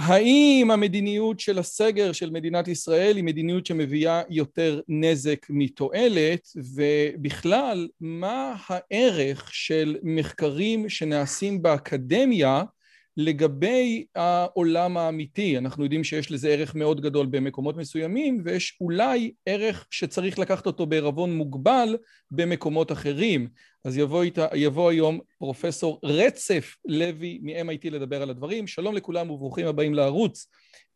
האם המדיניות של הסגר של מדינת ישראל היא מדיניות שמביאה יותר נזק מתועלת, ובכלל, מה הערך של מחקרים שנעשים באקדמיה לגבי העולם האמיתי? אנחנו יודעים שיש לזה ערך מאוד גדול במקומות מסוימים, ויש אולי ערך שצריך לקחת אותו בערבון מוגבל במקומות אחרים. אז יבוא, איתה, יבוא היום פרופסור רצף לוי מ-MIT לדבר על הדברים. שלום לכולם וברוכים הבאים לערוץ.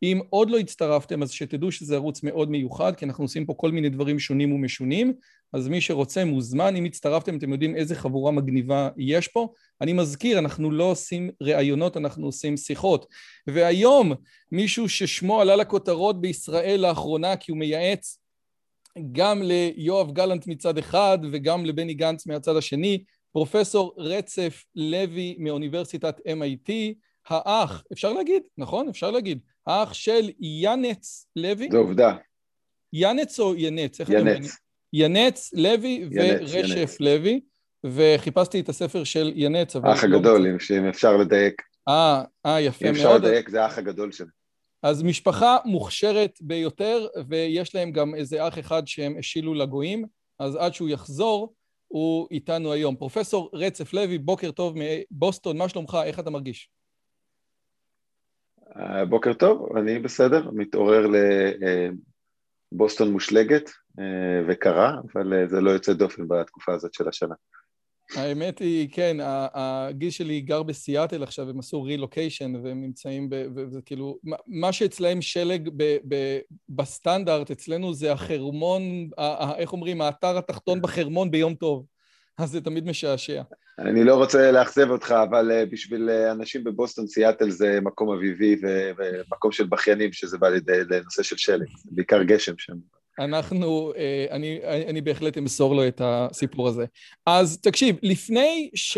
אם עוד לא הצטרפתם, אז שתדעו שזה ערוץ מאוד מיוחד, כי אנחנו עושים פה כל מיני דברים שונים ומשונים, אז מי שרוצה מוזמן. אם הצטרפתם, אתם יודעים איזה חבורה מגניבה יש פה. אני מזכיר, אנחנו לא עושים ראיונות, אנחנו עושים שיחות. והיום, מישהו ששמו עלה לכותרות בישראל לאחרונה, כי הוא מייעץ גם ליואב גלנט מצד אחד וגם לבני גנץ מהצד השני, פרופסור רצף לוי מאוניברסיטת MIT, האח, אפשר להגיד, נכון? אפשר להגיד, האח של ינץ לוי. זו עובדה. ינץ או ינץ? ינץ. ינץ לוי ורשף ינץ. לוי, וחיפשתי את הספר של ינץ, אבל... האח לא הגדול. אם אפשר לדייק. אה, אה, יפה מאוד. אם אפשר לדייק, זה האח הגדול שלי. אז משפחה מוכשרת ביותר, ויש להם גם איזה אח אחד שהם השילו לגויים, אז עד שהוא יחזור, הוא איתנו היום. פרופסור רצף לוי, בוקר טוב מבוסטון, מה שלומך? איך אתה מרגיש? אה, בוקר טוב, אני בסדר, מתעורר לבוסטון מושלגת אה, וקרה, אבל זה לא יוצא דופן בתקופה הזאת של השנה. האמת היא, כן, הגיל שלי גר בסיאטל עכשיו, הם עשו רילוקיישן והם נמצאים ב... וזה כאילו, מה שאצלהם שלג ב, ב, בסטנדרט, אצלנו זה החרמון, איך אומרים, האתר התחתון בחרמון ביום טוב. אז זה תמיד משעשע. אני לא רוצה לאכזב אותך, אבל אה, בשביל אה, אנשים בבוסטון, סיאטל זה מקום אביבי ומקום של בכיינים, שזה בא לנושא של שלג, בעיקר גשם שם. אנחנו, אה, אני, אני בהחלט אמסור לו את הסיפור הזה. אז תקשיב, לפני, ש...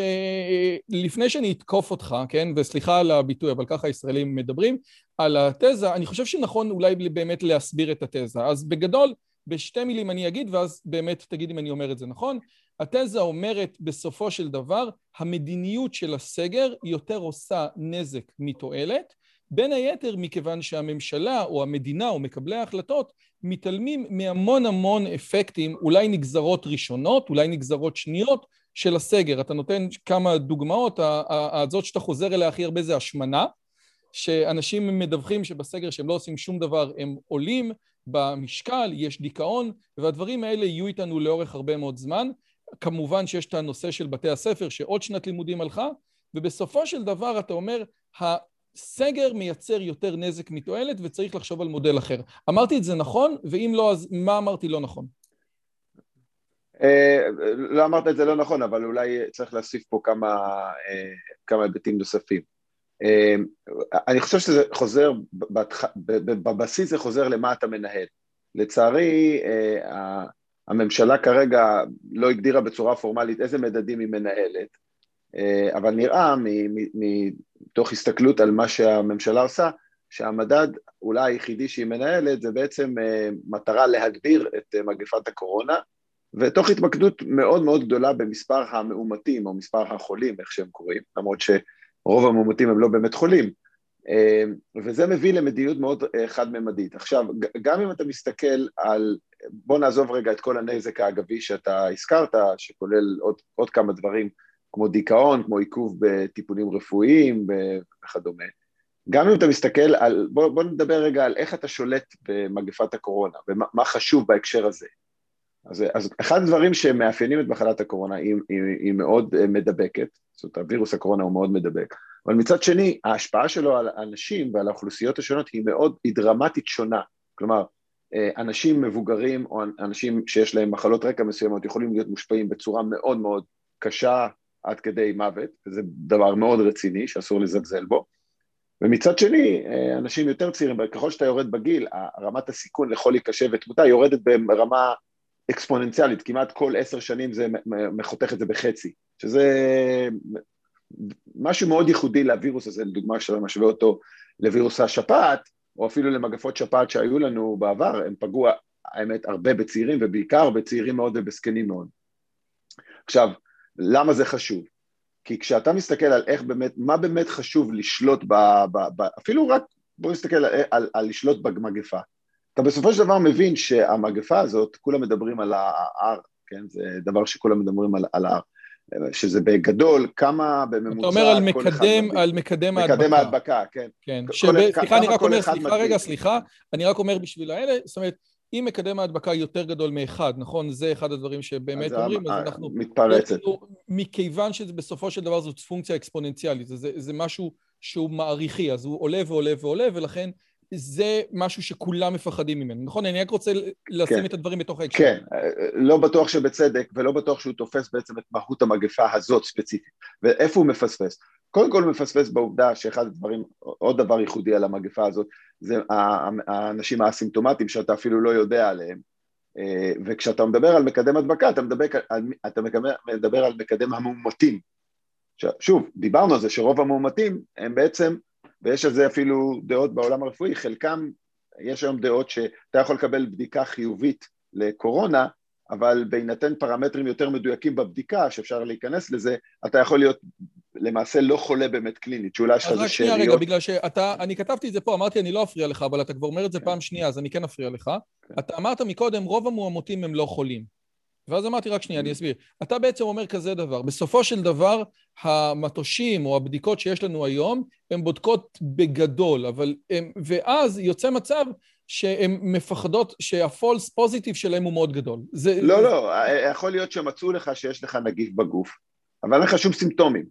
לפני שאני אתקוף אותך, כן, וסליחה על הביטוי, אבל ככה הישראלים מדברים, על התזה, אני חושב שנכון אולי באמת להסביר את התזה. אז בגדול, בשתי מילים אני אגיד, ואז באמת תגיד אם אני אומר את זה נכון. התזה אומרת בסופו של דבר, המדיניות של הסגר יותר עושה נזק מתועלת, בין היתר מכיוון שהממשלה או המדינה או מקבלי ההחלטות מתעלמים מהמון המון אפקטים, אולי נגזרות ראשונות, אולי נגזרות שניות של הסגר. אתה נותן כמה דוגמאות, הזאת שאתה חוזר אליה הכי הרבה זה השמנה, שאנשים מדווחים שבסגר שהם לא עושים שום דבר הם עולים במשקל, יש דיכאון, והדברים האלה יהיו איתנו לאורך הרבה מאוד זמן. כמובן שיש את הנושא של בתי הספר, שעוד שנת לימודים הלכה, ובסופו של דבר אתה אומר, סגר מייצר יותר נזק מתועלת וצריך לחשוב על מודל אחר. אמרתי את זה נכון, ואם לא, אז מה אמרתי לא נכון? אה, לא אמרת את זה לא נכון, אבל אולי צריך להוסיף פה כמה, אה, היבטים נוספים. אה, אני חושב שזה חוזר, בבסיס זה חוזר למה אתה מנהל. לצערי, הממשלה כרגע לא הגדירה בצורה פורמלית איזה מדדים היא מנהלת, אבל נראה מתוך הסתכלות על מה שהממשלה עושה, שהמדד אולי היחידי שהיא מנהלת זה בעצם מטרה להגביר את מגפת הקורונה, ותוך התמקדות מאוד מאוד גדולה במספר המאומתים או מספר החולים, איך שהם קוראים, למרות שרוב המאומתים הם לא באמת חולים, וזה מביא למדיניות מאוד חד-ממדית. עכשיו, גם אם אתה מסתכל על, בוא נעזוב רגע את כל הנזק האגבי שאתה הזכרת, שכולל עוד, עוד כמה דברים כמו דיכאון, כמו עיכוב בטיפולים רפואיים וכדומה. גם אם אתה מסתכל על, בוא, בוא נדבר רגע על איך אתה שולט במגפת הקורונה ומה חשוב בהקשר הזה. אז, אז אחד הדברים שמאפיינים את מחלת הקורונה היא, היא, היא מאוד מדבקת, זאת אומרת הווירוס הקורונה הוא מאוד מדבק, אבל מצד שני, ההשפעה שלו על אנשים ועל האוכלוסיות השונות היא מאוד, היא דרמטית שונה. כלומר, אה, אנשים מבוגרים או אנשים שיש להם מחלות רקע מסוימות יכולים להיות מושפעים בצורה מאוד מאוד קשה עד כדי מוות, וזה דבר מאוד רציני שאסור לזלזל בו. ומצד שני, אה, אנשים יותר צעירים, ככל שאתה יורד בגיל, רמת הסיכון לחולי קשה ותמותה יורדת ברמה אקספוננציאלית, כמעט כל עשר שנים זה מחותך את זה בחצי, שזה משהו מאוד ייחודי לווירוס הזה, לדוגמה שאתה משווה אותו לווירוס השפעת, או אפילו למגפות שפעת שהיו לנו בעבר, הם פגעו, האמת, הרבה בצעירים, ובעיקר בצעירים מאוד ובזקנים מאוד. עכשיו, למה זה חשוב? כי כשאתה מסתכל על איך באמת, מה באמת חשוב לשלוט ב... ב, ב אפילו רק, בוא נסתכל על, על, על לשלוט במגפה. אתה בסופו של דבר מבין שהמגפה הזאת, כולם מדברים על ה-R, כן? זה דבר שכולם מדברים על, על ה-R. שזה בגדול, כמה בממוצע... אתה אומר על מקדם, על מקדם ההדבקה. מקדם ההדבקה, כן. כן. שב... סליחה, אני רק אומר, סליחה, רגע, סליחה, אני רק אומר בשביל האלה, זאת אומרת, אם מקדם ההדבקה יותר גדול מאחד, נכון? זה אחד הדברים שבאמת אז אומרים, אז אנחנו... מתפרצת. מכיוון שבסופו של דבר זאת פונקציה אקספוננציאלית, זה, זה משהו שהוא מעריכי, אז הוא עולה ועולה ועולה, ולכן זה משהו שכולם מפחדים ממנו, נכון? אני רק רוצה לשים כן. את הדברים בתוך ההקשר. כן, לא בטוח שבצדק, ולא בטוח שהוא תופס בעצם את מהות המגפה הזאת ספציפית. ואיפה הוא מפספס? קודם כל הוא מפספס בעובדה שאחד הדברים, עוד דבר ייחודי על המגפה הזאת, זה האנשים האסימפטומטיים שאתה אפילו לא יודע עליהם. אה, וכשאתה מדבר על מקדם הדבקה, אתה מדבר, אתה מדבר על מקדם המאומתים. שוב, דיברנו על זה שרוב המאומתים הם בעצם ויש על זה אפילו דעות בעולם הרפואי, חלקם, יש היום דעות שאתה יכול לקבל בדיקה חיובית לקורונה, אבל בהינתן פרמטרים יותר מדויקים בבדיקה, שאפשר להיכנס לזה, אתה יכול להיות למעשה לא חולה באמת קלינית, שאולי יש לך איזה שאריות. רק שנייה רגע, בגלל שאתה, אני כתבתי את זה פה, אמרתי אני לא אפריע לך, אבל אתה כבר אומר את זה כן. פעם שנייה, אז אני כן אפריע לך. כן. אתה אמרת מקודם, רוב המועמותים הם לא חולים. ואז אמרתי, רק שנייה, אני אסביר. אתה בעצם אומר כזה דבר, בסופו של דבר, המטושים או הבדיקות שיש לנו היום, הן בודקות בגדול, אבל הם, ואז יוצא מצב שהן מפחדות שהפולס פוזיטיב שלהם הוא מאוד גדול. זה, לא. לא, יכול להיות שמצאו לך שיש לך נגיף בגוף, אבל אין לך שום סימפטומים.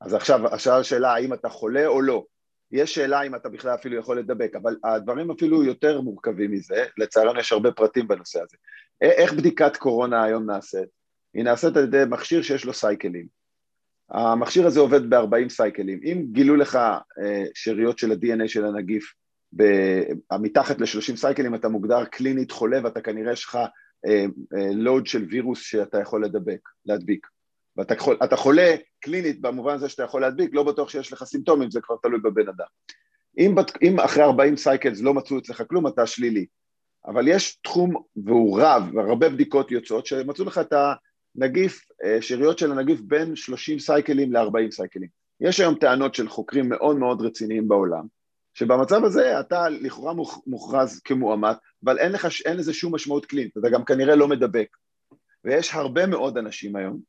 אז עכשיו, עכשיו השאלה האם אתה חולה או לא. יש שאלה אם אתה בכלל אפילו יכול לדבק, אבל הדברים אפילו יותר מורכבים מזה, לצערנו יש הרבה פרטים בנושא הזה. איך בדיקת קורונה היום נעשית? היא נעשית על ידי מכשיר שיש לו סייקלים. המכשיר הזה עובד ב-40 סייקלים. אם גילו לך אה, שאריות של ה-DNA של הנגיף מתחת ל-30 סייקלים, אתה מוגדר קלינית חולה ואתה כנראה יש לך load אה, אה, של וירוס שאתה יכול לדבק, להדביק. ואתה חולה קלינית במובן הזה שאתה יכול להדביק, לא בטוח שיש לך סימפטומים, זה כבר תלוי בבן אדם. אם, אם אחרי 40 cycles לא מצאו אצלך כלום, אתה שלילי. אבל יש תחום, והוא רב, והרבה בדיקות יוצאות, שמצאו לך את הנגיף, אה, שאריות של הנגיף בין 30 סייקלים ל-40 סייקלים. יש היום טענות של חוקרים מאוד מאוד רציניים בעולם, שבמצב הזה אתה לכאורה מוכרז כמועמד, אבל אין לך, אין לזה שום משמעות קלינית, אתה גם כנראה לא מדבק. ויש הרבה מאוד אנשים היום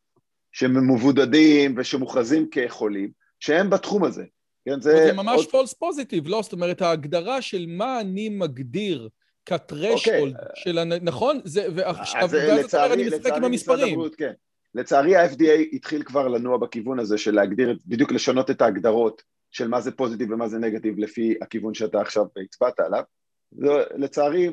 שמבודדים ושמוכרזים כחולים, שהם בתחום הזה. כן, זה... זה ממש עוד... false positive, לא? זאת אומרת, ההגדרה של מה אני מגדיר כטרשולד okay. של... הנ... נכון? זה... ועכשיו, ואז אתה אומר, אני משחק עם המספרים. הבריאות, כן. לצערי ה-FDA התחיל כבר לנוע בכיוון הזה של להגדיר, בדיוק לשנות את ההגדרות של מה זה פוזיטיב ומה זה נגטיב לפי הכיוון שאתה עכשיו הצבעת עליו. זה, לצערי,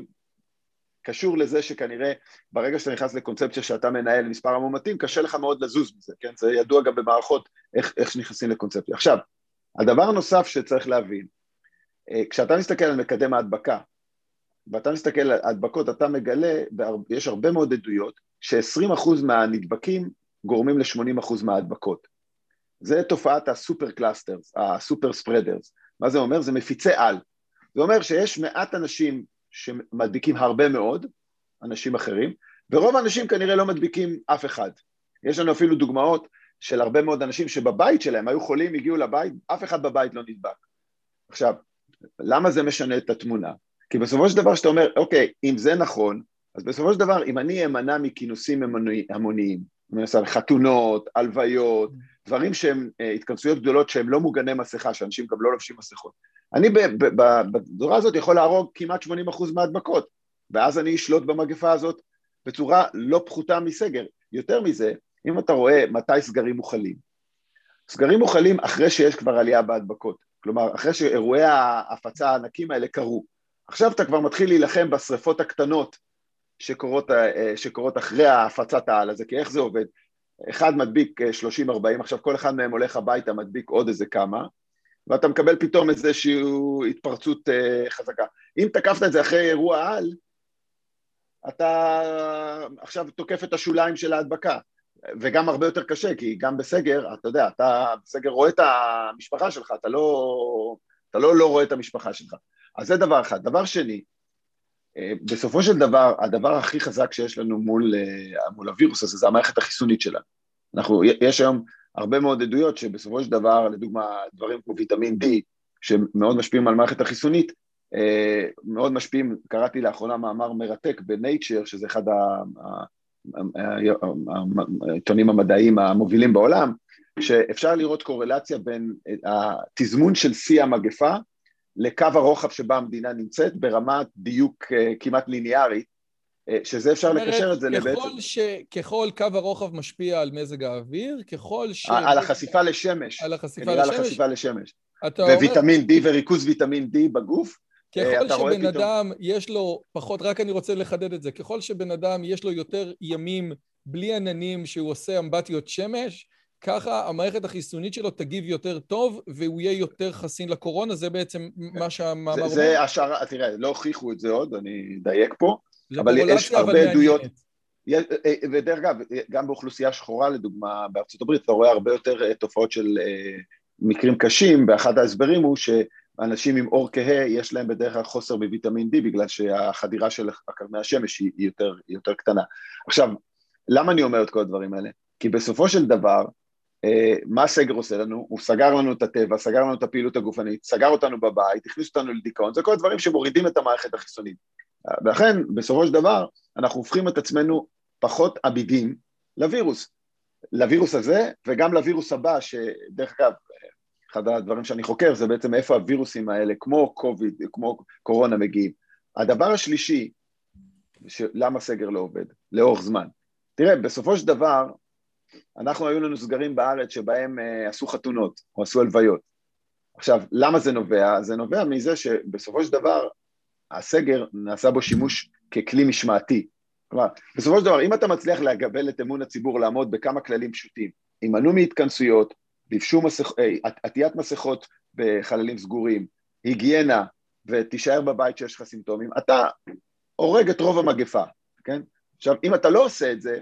קשור לזה שכנראה ברגע שאתה נכנס לקונספציה שאתה מנהל מספר המאומתים, קשה לך מאוד לזוז מזה, כן? זה ידוע גם במערכות איך, איך שנכנסים לקונספציה. עכשיו, הדבר הנוסף שצריך להבין, אה, כשאתה מסתכל על מקדם ההדבקה, ואתה מסתכל על הדבקות, אתה מגלה, יש הרבה מאוד עדויות, ש-20% מהנדבקים גורמים ל-80% מההדבקות. זה תופעת ה super clusters, ה super spreaders. מה זה אומר? זה מפיצי על. זה אומר שיש מעט אנשים שמדביקים הרבה מאוד, אנשים אחרים, ורוב האנשים כנראה לא מדביקים אף אחד. יש לנו אפילו דוגמאות של הרבה מאוד אנשים שבבית שלהם היו חולים, הגיעו לבית, אף אחד בבית לא נדבק. עכשיו, למה זה משנה את התמונה? כי בסופו של דבר שאתה אומר, אוקיי, אם זה נכון, אז בסופו של דבר, אם אני אמנע מכינוסים המוניים, למשל חתונות, הלוויות, דברים שהם אה, התכנסויות גדולות שהם לא מוגני מסכה, שאנשים גם לא לובשים מסכות. אני בדורה הזאת יכול להרוג כמעט 80% מההדבקות, ואז אני אשלוט במגפה הזאת בצורה לא פחותה מסגר. יותר מזה, אם אתה רואה מתי סגרים מוכלים, סגרים מוחלים אחרי שיש כבר עלייה בהדבקות, כלומר אחרי שאירועי ההפצה הענקים האלה קרו. עכשיו אתה כבר מתחיל להילחם בשריפות הקטנות שקורות, שקורות אחרי הפצת העל הזה, כי איך זה עובד? אחד מדביק 30-40, עכשיו כל אחד מהם הולך הביתה, מדביק עוד איזה כמה, ואתה מקבל פתאום איזושהי התפרצות חזקה. אם תקפת את זה אחרי אירוע על, אתה עכשיו תוקף את השוליים של ההדבקה, וגם הרבה יותר קשה, כי גם בסגר, אתה יודע, אתה בסגר רואה את המשפחה שלך, אתה לא, אתה לא לא רואה את המשפחה שלך. אז זה דבר אחד. דבר שני, אה, בסופו של דבר, הדבר הכי חזק שיש לנו מול, אה, מול הווירוס הזה זה המערכת החיסונית שלנו. אנחנו, יש היום הרבה מאוד עדויות שבסופו של דבר, לדוגמה, דברים כמו ויטמין D, שמאוד משפיעים על המערכת החיסונית, אה, מאוד משפיעים, קראתי לאחרונה מאמר מרתק בנייצ'ר, שזה אחד העיתונים המדעיים המובילים בעולם, שאפשר לראות קורלציה בין התזמון של שיא המגפה לקו הרוחב שבה המדינה נמצאת ברמת דיוק אה, כמעט ליניארית, שזה אפשר אומרת, לקשר את זה לבעצם... ש... ככל קו הרוחב משפיע על מזג האוויר, ככל ש... על החשיפה לשמש. על החשיפה לשמש. על החשיפה לשמש. וויטמין אומר... D וריכוז ויטמין D בגוף, אה, ככל שבן אדם פתאום... יש לו פחות, רק אני רוצה לחדד את זה, ככל שבן אדם יש לו יותר ימים בלי עננים שהוא עושה אמבטיות שמש, ככה המערכת החיסונית שלו תגיב יותר טוב והוא יהיה יותר חסין לקורונה, זה בעצם מה שהמאמר אומר. זה השערה, תראה, לא הוכיחו את זה עוד, אני אדייק פה, אבל יש הרבה עדויות. אה, אה, ודרך אגב, גם באוכלוסייה שחורה לדוגמה בארצות הברית, אתה רואה הרבה יותר תופעות של מקרים קשים, ואחד ההסברים הוא ש... אנשים עם אור כהה יש להם בדרך כלל חוסר בוויטמין D בגלל שהחדירה של קרני השמש היא יותר, היא יותר קטנה. עכשיו, למה אני אומר את כל הדברים האלה? כי בסופו של דבר, אה, מה הסגר עושה לנו? הוא סגר לנו את הטבע, סגר לנו את הפעילות הגופנית, סגר אותנו בבית, הכניס אותנו לדיכאון, זה כל הדברים שמורידים את המערכת החיסונית. ולכן, בסופו של דבר, אנחנו הופכים את עצמנו פחות עמידים לווירוס. לווירוס הזה וגם לווירוס הבא, שדרך אגב, אחד הדברים שאני חוקר זה בעצם איפה הווירוסים האלה, כמו קוביד, כמו קורונה מגיעים. הדבר השלישי, למה סגר לא עובד? לאורך זמן. תראה, בסופו של דבר, אנחנו היו לנו סגרים בארץ שבהם uh, עשו חתונות או עשו הלוויות. עכשיו, למה זה נובע? זה נובע מזה שבסופו של דבר הסגר נעשה בו שימוש ככלי משמעתי. כלומר, בסופו של דבר, אם אתה מצליח לגבל את אמון הציבור לעמוד בכמה כללים פשוטים, הימנעו מהתכנסויות, לבשו מסכ... אה, עטיית מסכות בחללים סגורים, היגיינה, ותישאר בבית שיש לך סימפטומים, אתה הורג את רוב המגפה, כן? עכשיו, אם אתה לא עושה את זה,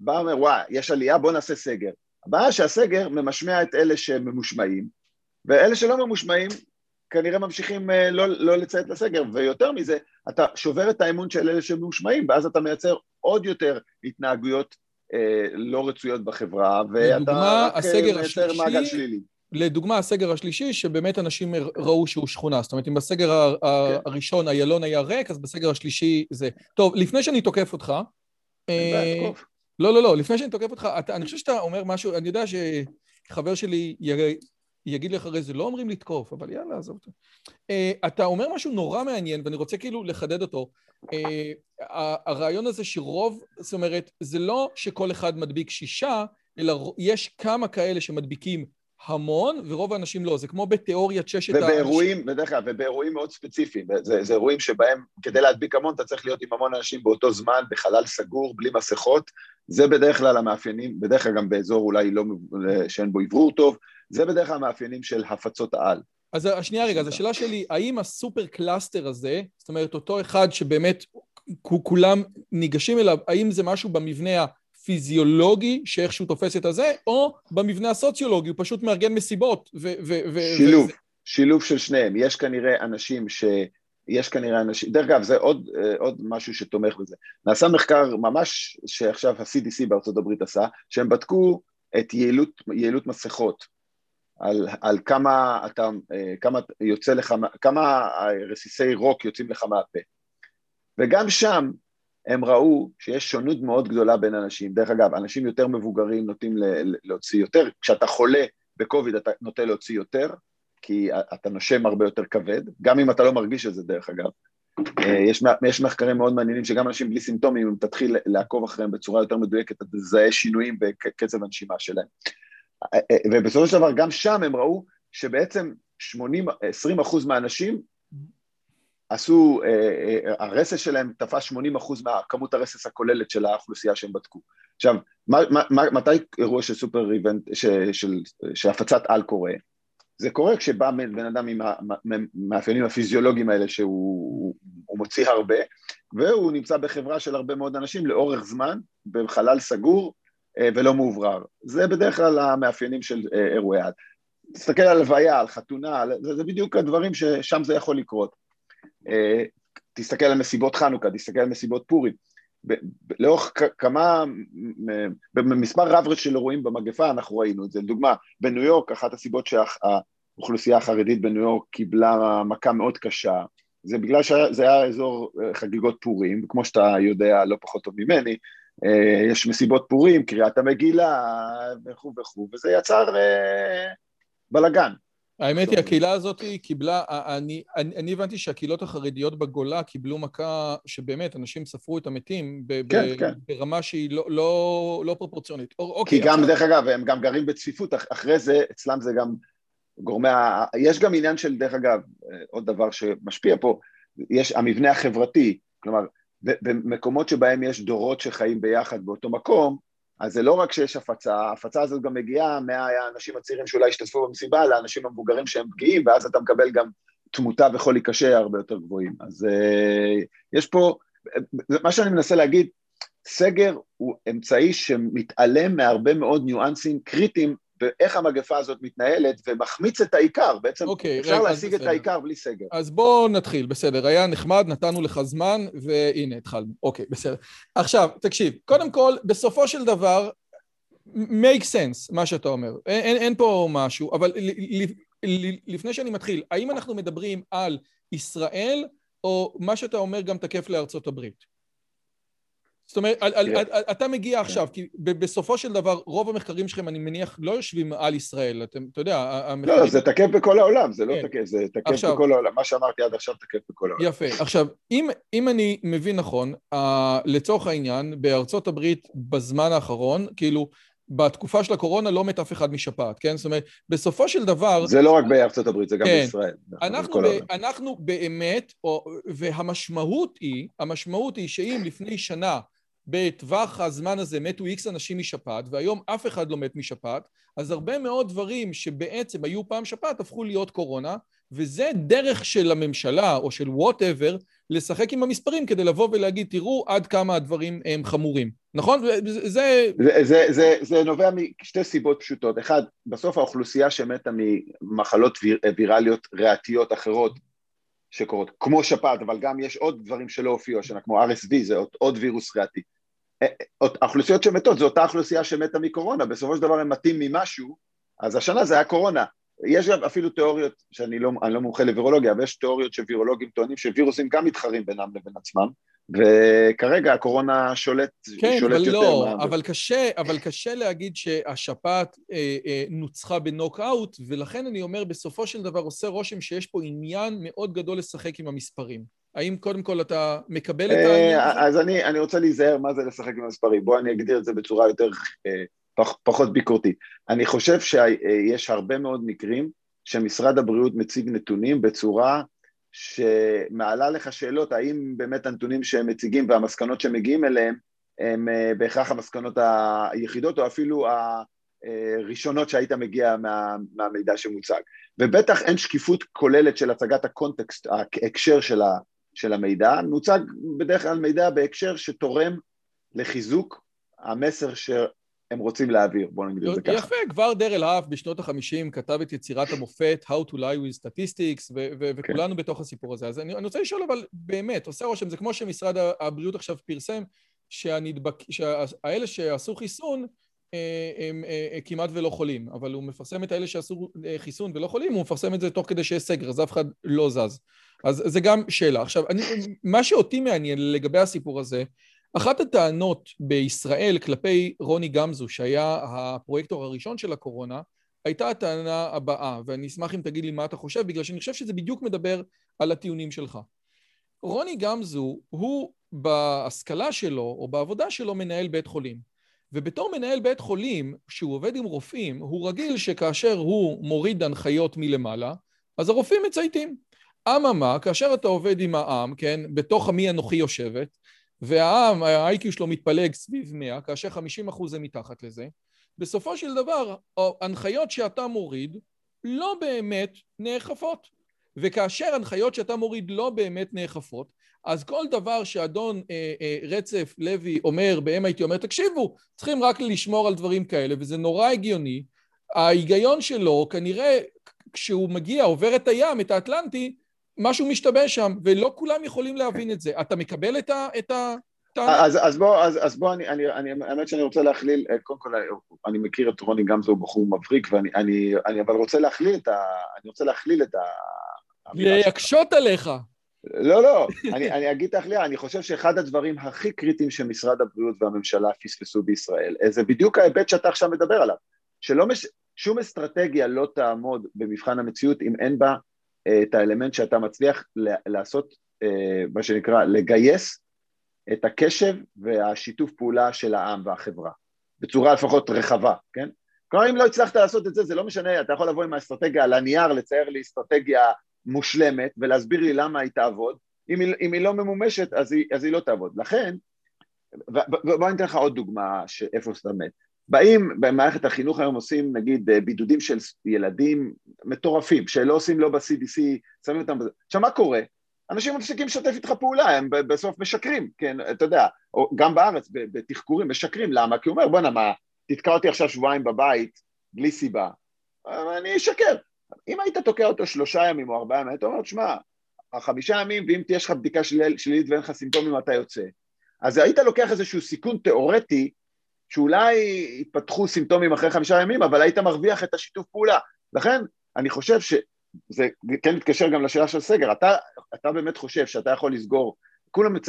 בא ואומר, וואי, יש עלייה, בוא נעשה סגר. הבעיה שהסגר ממשמע את אלה שממושמעים, ואלה שלא ממושמעים כנראה ממשיכים אה, לא, לא לציית לסגר, ויותר מזה, אתה שובר את האמון של אלה שממושמעים, ואז אתה מייצר עוד יותר התנהגויות אה, לא רצויות בחברה, ואתה רק אה, מייצר מעגל שלילי. לדוגמה, הסגר השלישי, שבאמת אנשים ראו שהוא שכונה. זאת אומרת, אם בסגר כן. הראשון איילון היה ריק, אז בסגר השלישי זה... טוב, לפני שאני תוקף אותך... אה, לא, לא, לא, לפני שאני תוקף אותך, אני חושב שאתה אומר משהו, אני יודע שחבר שלי יגיד לך, הרי זה לא אומרים לתקוף, אבל יאללה, עזוב אותו. אתה אומר משהו נורא מעניין, ואני רוצה כאילו לחדד אותו. אה, הרעיון הזה שרוב, זאת אומרת, זה לא שכל אחד מדביק שישה, אלא יש כמה כאלה שמדביקים המון, ורוב האנשים לא. זה כמו בתיאוריית ששת האנשים. ובאירועים, בדרך כלל, ובאירועים מאוד ספציפיים. זה, זה אירועים שבהם כדי להדביק המון, אתה צריך להיות עם המון אנשים באותו זמן, בחלל סגור, בלי מסכות. זה בדרך כלל המאפיינים, בדרך כלל גם באזור אולי לא, שאין בו אוורור טוב, זה בדרך כלל המאפיינים של הפצות העל. אז שנייה רגע, אז השאלה שלי, האם ה super cluster הזה, זאת אומרת, אותו אחד שבאמת כולם ניגשים אליו, האם זה משהו במבנה הפיזיולוגי, שאיכשהו תופס את הזה, או במבנה הסוציולוגי, הוא פשוט מארגן מסיבות ו... ו- שילוב, ו- שילוב של שניהם. יש כנראה אנשים ש... יש כנראה אנשים, דרך אגב, זה עוד, עוד משהו שתומך בזה. נעשה מחקר ממש שעכשיו ה-CDC בארצות הברית עשה, שהם בדקו את יעילות, יעילות מסכות על, על כמה אתה, אה, כמה יוצא לך, כמה רסיסי רוק יוצאים לך מהפה. וגם שם הם ראו שיש שונות מאוד גדולה בין אנשים. דרך אגב, אנשים יותר מבוגרים נוטים להוציא יותר, כשאתה חולה בקוביד אתה נוטה להוציא יותר, כי אתה נושם הרבה יותר כבד, גם אם אתה לא מרגיש את זה דרך אגב. אה, יש, יש מחקרים מאוד מעניינים שגם אנשים בלי סימפטומים, אם תתחיל לעקוב אחריהם בצורה יותר מדויקת, אתה תזהה שינויים בקצב הנשימה שלהם. ובסופו של דבר גם שם הם ראו שבעצם 80, 20 אחוז מהאנשים עשו, הרסס שלהם תפס 80 אחוז מהכמות הרסס הכוללת של האוכלוסייה שהם בדקו. עכשיו, מה, מה, מתי אירוע של סופר איבנט, שהפצת על קורה? זה קורה כשבא בן אדם עם המאפיינים הפיזיולוגיים האלה שהוא מוציא הרבה, והוא נמצא בחברה של הרבה מאוד אנשים לאורך זמן, בחלל סגור אה, ולא מאוברר. זה בדרך כלל המאפיינים של אה, אירועי עד. תסתכל על הלוויה, על חתונה, זה, זה בדיוק הדברים ששם זה יכול לקרות. תסתכל על מסיבות חנוכה, תסתכל על מסיבות פורים. לאורך כמה, במספר רב של אירועים במגפה אנחנו ראינו את זה. לדוגמה, בניו יורק, אחת הסיבות שהאוכלוסייה החרדית בניו יורק קיבלה מכה מאוד קשה, זה בגלל שזה היה אזור אה, חגיגות פורים, וכמו שאתה יודע לא פחות טוב ממני, אה, יש מסיבות פורים, קריאת המגילה וכו' וכו', וזה יצר אה, בלאגן. האמת היא, הקהילה הזאת קיבלה, אני, אני, אני הבנתי שהקהילות החרדיות בגולה קיבלו מכה שבאמת, אנשים ספרו את המתים ב, כן, ב, כן. ברמה שהיא לא, לא, לא פרופורציונית. כי אוקיי, גם, עכשיו... דרך אגב, הם גם גרים בצפיפות, אחרי זה, אצלם זה גם גורמי ה... יש גם עניין של, דרך אגב, עוד דבר שמשפיע פה, יש המבנה החברתי, כלומר, במקומות שבהם יש דורות שחיים ביחד באותו מקום, אז זה לא רק שיש הפצה, ההפצה הזאת גם מגיעה מהאנשים הצעירים שאולי השתתפו במסיבה לאנשים המבוגרים שהם פגיעים, ואז אתה מקבל גם תמותה וחולי קשה הרבה יותר גבוהים. אז uh, יש פה, מה שאני מנסה להגיד, סגר הוא אמצעי שמתעלם מהרבה מאוד ניואנסים קריטיים באיך המגפה הזאת מתנהלת ומחמיץ את העיקר, בעצם okay, אוקיי, אפשר רגע, להשיג את העיקר בלי סגר. אז בואו נתחיל, בסדר, היה נחמד, נתנו לך זמן, והנה התחלנו, אוקיי, okay, בסדר. עכשיו, תקשיב, קודם כל, בסופו של דבר, make sense, מה שאתה אומר, אין, אין, אין פה משהו, אבל לפני שאני מתחיל, האם אנחנו מדברים על ישראל, או מה שאתה אומר גם תקף לארצות הברית? זאת אומרת, על, על, על, אתה מגיע עכשיו, כי בסופו של דבר רוב המחקרים שלכם, אני מניח, לא יושבים על ישראל, אתם, אתה יודע, המחקרים... לא, זה תקף בכל העולם, זה לא כן. תקף, זה תקף עכשיו, בכל העולם, מה שאמרתי עד עכשיו תקף בכל העולם. יפה. עכשיו, אם, אם אני מבין נכון, uh, לצורך העניין, בארצות הברית בזמן האחרון, כאילו, בתקופה של הקורונה לא מת אף אחד משפעת, כן? זאת אומרת, בסופו של דבר... זה לא רק בארצות הברית, זה גם כן, בישראל. אנחנו, ב, אנחנו באמת, או, והמשמעות היא, המשמעות היא שאם לפני שנה בטווח הזמן הזה מתו איקס אנשים משפעת, והיום אף אחד לא מת משפעת, אז הרבה מאוד דברים שבעצם היו פעם שפעת הפכו להיות קורונה, וזה דרך של הממשלה או של וואטאבר לשחק עם המספרים כדי לבוא ולהגיד, תראו עד כמה הדברים הם חמורים. נכון? זה... זה, זה, זה, זה נובע משתי סיבות פשוטות. אחד, בסוף האוכלוסייה שמתה ממחלות ויראליות ריאתיות אחרות שקורות, כמו שפעת, אבל גם יש עוד דברים שלא הופיעו השנה, כמו RSV, זה עוד, עוד וירוס ריאתי. האוכלוסיות שמתות זו אותה אוכלוסייה שמתה מקורונה, בסופו של דבר הם מתים ממשהו, אז השנה זה היה קורונה. יש גם אפילו תיאוריות, שאני לא, לא מומחה לווירולוגיה, אבל יש תיאוריות שווירולוגים טוענים שווירוסים גם מתחרים בינם לבין עצמם, וכרגע הקורונה שולט, כן, שולט אבל יותר. כן, לא, מה... אבל קשה, אבל קשה להגיד שהשפעת אה, אה, נוצחה בנוק-אאוט, ולכן אני אומר, בסופו של דבר עושה רושם שיש פה עניין מאוד גדול לשחק עם המספרים. האם קודם כל אתה מקבל את העניין הזה? אז אני, אני רוצה להיזהר מה זה לשחק עם המספרים. בואו אני אגדיר את זה בצורה יותר, אה, פח, פחות ביקורתית. אני חושב שיש הרבה מאוד מקרים שמשרד הבריאות מציג נתונים בצורה שמעלה לך שאלות האם באמת הנתונים שהם מציגים והמסקנות שמגיעים אליהם הם אה, בהכרח המסקנות היחידות או אפילו הראשונות שהיית מגיע מה, מהמידע שמוצג. ובטח אין שקיפות כוללת של הצגת הקונטקסט, ההקשר של, ה, של המידע, מוצג בדרך כלל מידע בהקשר שתורם לחיזוק המסר שהם רוצים להעביר, בואו נגיד את זה ככה. יפה, כבר דרל האף בשנות החמישים כתב את יצירת המופת How to lie with statistics, ו- ו- כן. וכולנו בתוך הסיפור הזה. אז אני, אני רוצה לשאול אבל באמת, עושה רושם, זה כמו שמשרד הבריאות עכשיו פרסם, שהנדבק, שהאלה שעשו חיסון, אה, הם אה, אה, כמעט ולא חולים, אבל הוא מפרסם את האלה שעשו חיסון ולא חולים, הוא מפרסם את זה תוך כדי שיש סגר, אז אף אחד לא זז. אז זה גם שאלה. עכשיו, אני, מה שאותי מעניין לגבי הסיפור הזה, אחת הטענות בישראל כלפי רוני גמזו, שהיה הפרויקטור הראשון של הקורונה, הייתה הטענה הבאה, ואני אשמח אם תגיד לי מה אתה חושב, בגלל שאני חושב שזה בדיוק מדבר על הטיעונים שלך. רוני גמזו הוא בהשכלה שלו, או בעבודה שלו, מנהל בית חולים. ובתור מנהל בית חולים, שהוא עובד עם רופאים, הוא רגיל שכאשר הוא מוריד הנחיות מלמעלה, אז הרופאים מצייתים. אממה, כאשר אתה עובד עם העם, כן, בתוך עמי אנוכי יושבת, והעם, ה-IQ שלו מתפלג סביב 100, כאשר 50 אחוז זה מתחת לזה, בסופו של דבר, הנחיות שאתה מוריד לא באמת נאכפות. וכאשר הנחיות שאתה מוריד לא באמת נאכפות, אז כל דבר שאדון אה, אה, רצף לוי אומר, בהם הייתי אומר, תקשיבו, צריכים רק לשמור על דברים כאלה, וזה נורא הגיוני. ההיגיון שלו, כנראה כשהוא מגיע, עובר את הים, את האטלנטי, משהו משתבש שם, ולא כולם יכולים להבין את זה. אתה מקבל את ה... את ה... אז, אז בוא, אז, אז בוא, אני, אני, אני, האמת שאני רוצה להכליל, אה, קודם כל, אני מכיר את רוני גמזו, הוא בחור מבריק, ואני אני, אני אבל רוצה להכליל את ה... אני רוצה להכליל את ה... להקשות עליך. לא, לא, אני, אני אגיד לך ליה, אני חושב שאחד הדברים הכי קריטיים שמשרד הבריאות והממשלה פספסו בישראל, זה בדיוק ההיבט שאתה עכשיו מדבר עליו, שלא מש... שום אסטרטגיה לא תעמוד במבחן המציאות אם אין בה אה, את האלמנט שאתה מצליח לעשות, אה, מה שנקרא, לגייס את הקשב והשיתוף פעולה של העם והחברה, בצורה לפחות רחבה, כן? כלומר, אם לא הצלחת לעשות את זה, זה לא משנה, אתה יכול לבוא עם האסטרטגיה על הנייר, לצייר לי אסטרטגיה מושלמת ולהסביר לי למה היא תעבוד, אם היא, אם היא לא ממומשת אז היא, אז היא לא תעבוד. לכן, ובוא אני אתן לך עוד דוגמה איפה שאתה מת. באים במערכת החינוך היום עושים נגיד בידודים של ילדים מטורפים שלא עושים לא ב-CDC, שמים אותם בזה. עכשיו מה קורה? אנשים מפסיקים לשתף איתך פעולה, הם בסוף משקרים, כן, אתה יודע, גם בארץ בתחקורים משקרים, למה? כי הוא אומר בואנה מה, תתקע אותי עכשיו שבועיים בבית בלי סיבה, אני אשקר, אם היית תוקע אותו שלושה ימים או ארבעה ימים, היית אומר, שמע, החמישה ימים, ואם תהיה לך בדיקה שלילית ואין לך סימפטומים, אתה יוצא. אז היית לוקח איזשהו סיכון תיאורטי, שאולי יתפתחו סימפטומים אחרי חמישה ימים, אבל היית מרוויח את השיתוף פעולה. לכן, אני חושב שזה כן מתקשר גם לשאלה של סגר, אתה, אתה באמת חושב שאתה יכול לסגור, כולם מצ,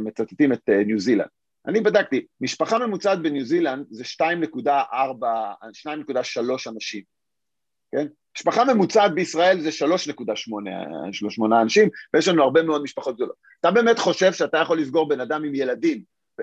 מצטטים את אה, ניו זילנד. אני בדקתי, משפחה ממוצעת בניו זילנד זה 2.4, 2.3 אנשים. כן? משפחה ממוצעת בישראל זה 3.8 אנשים, ויש לנו הרבה מאוד משפחות גדולות. אתה באמת חושב שאתה יכול לסגור בן אדם עם ילדים,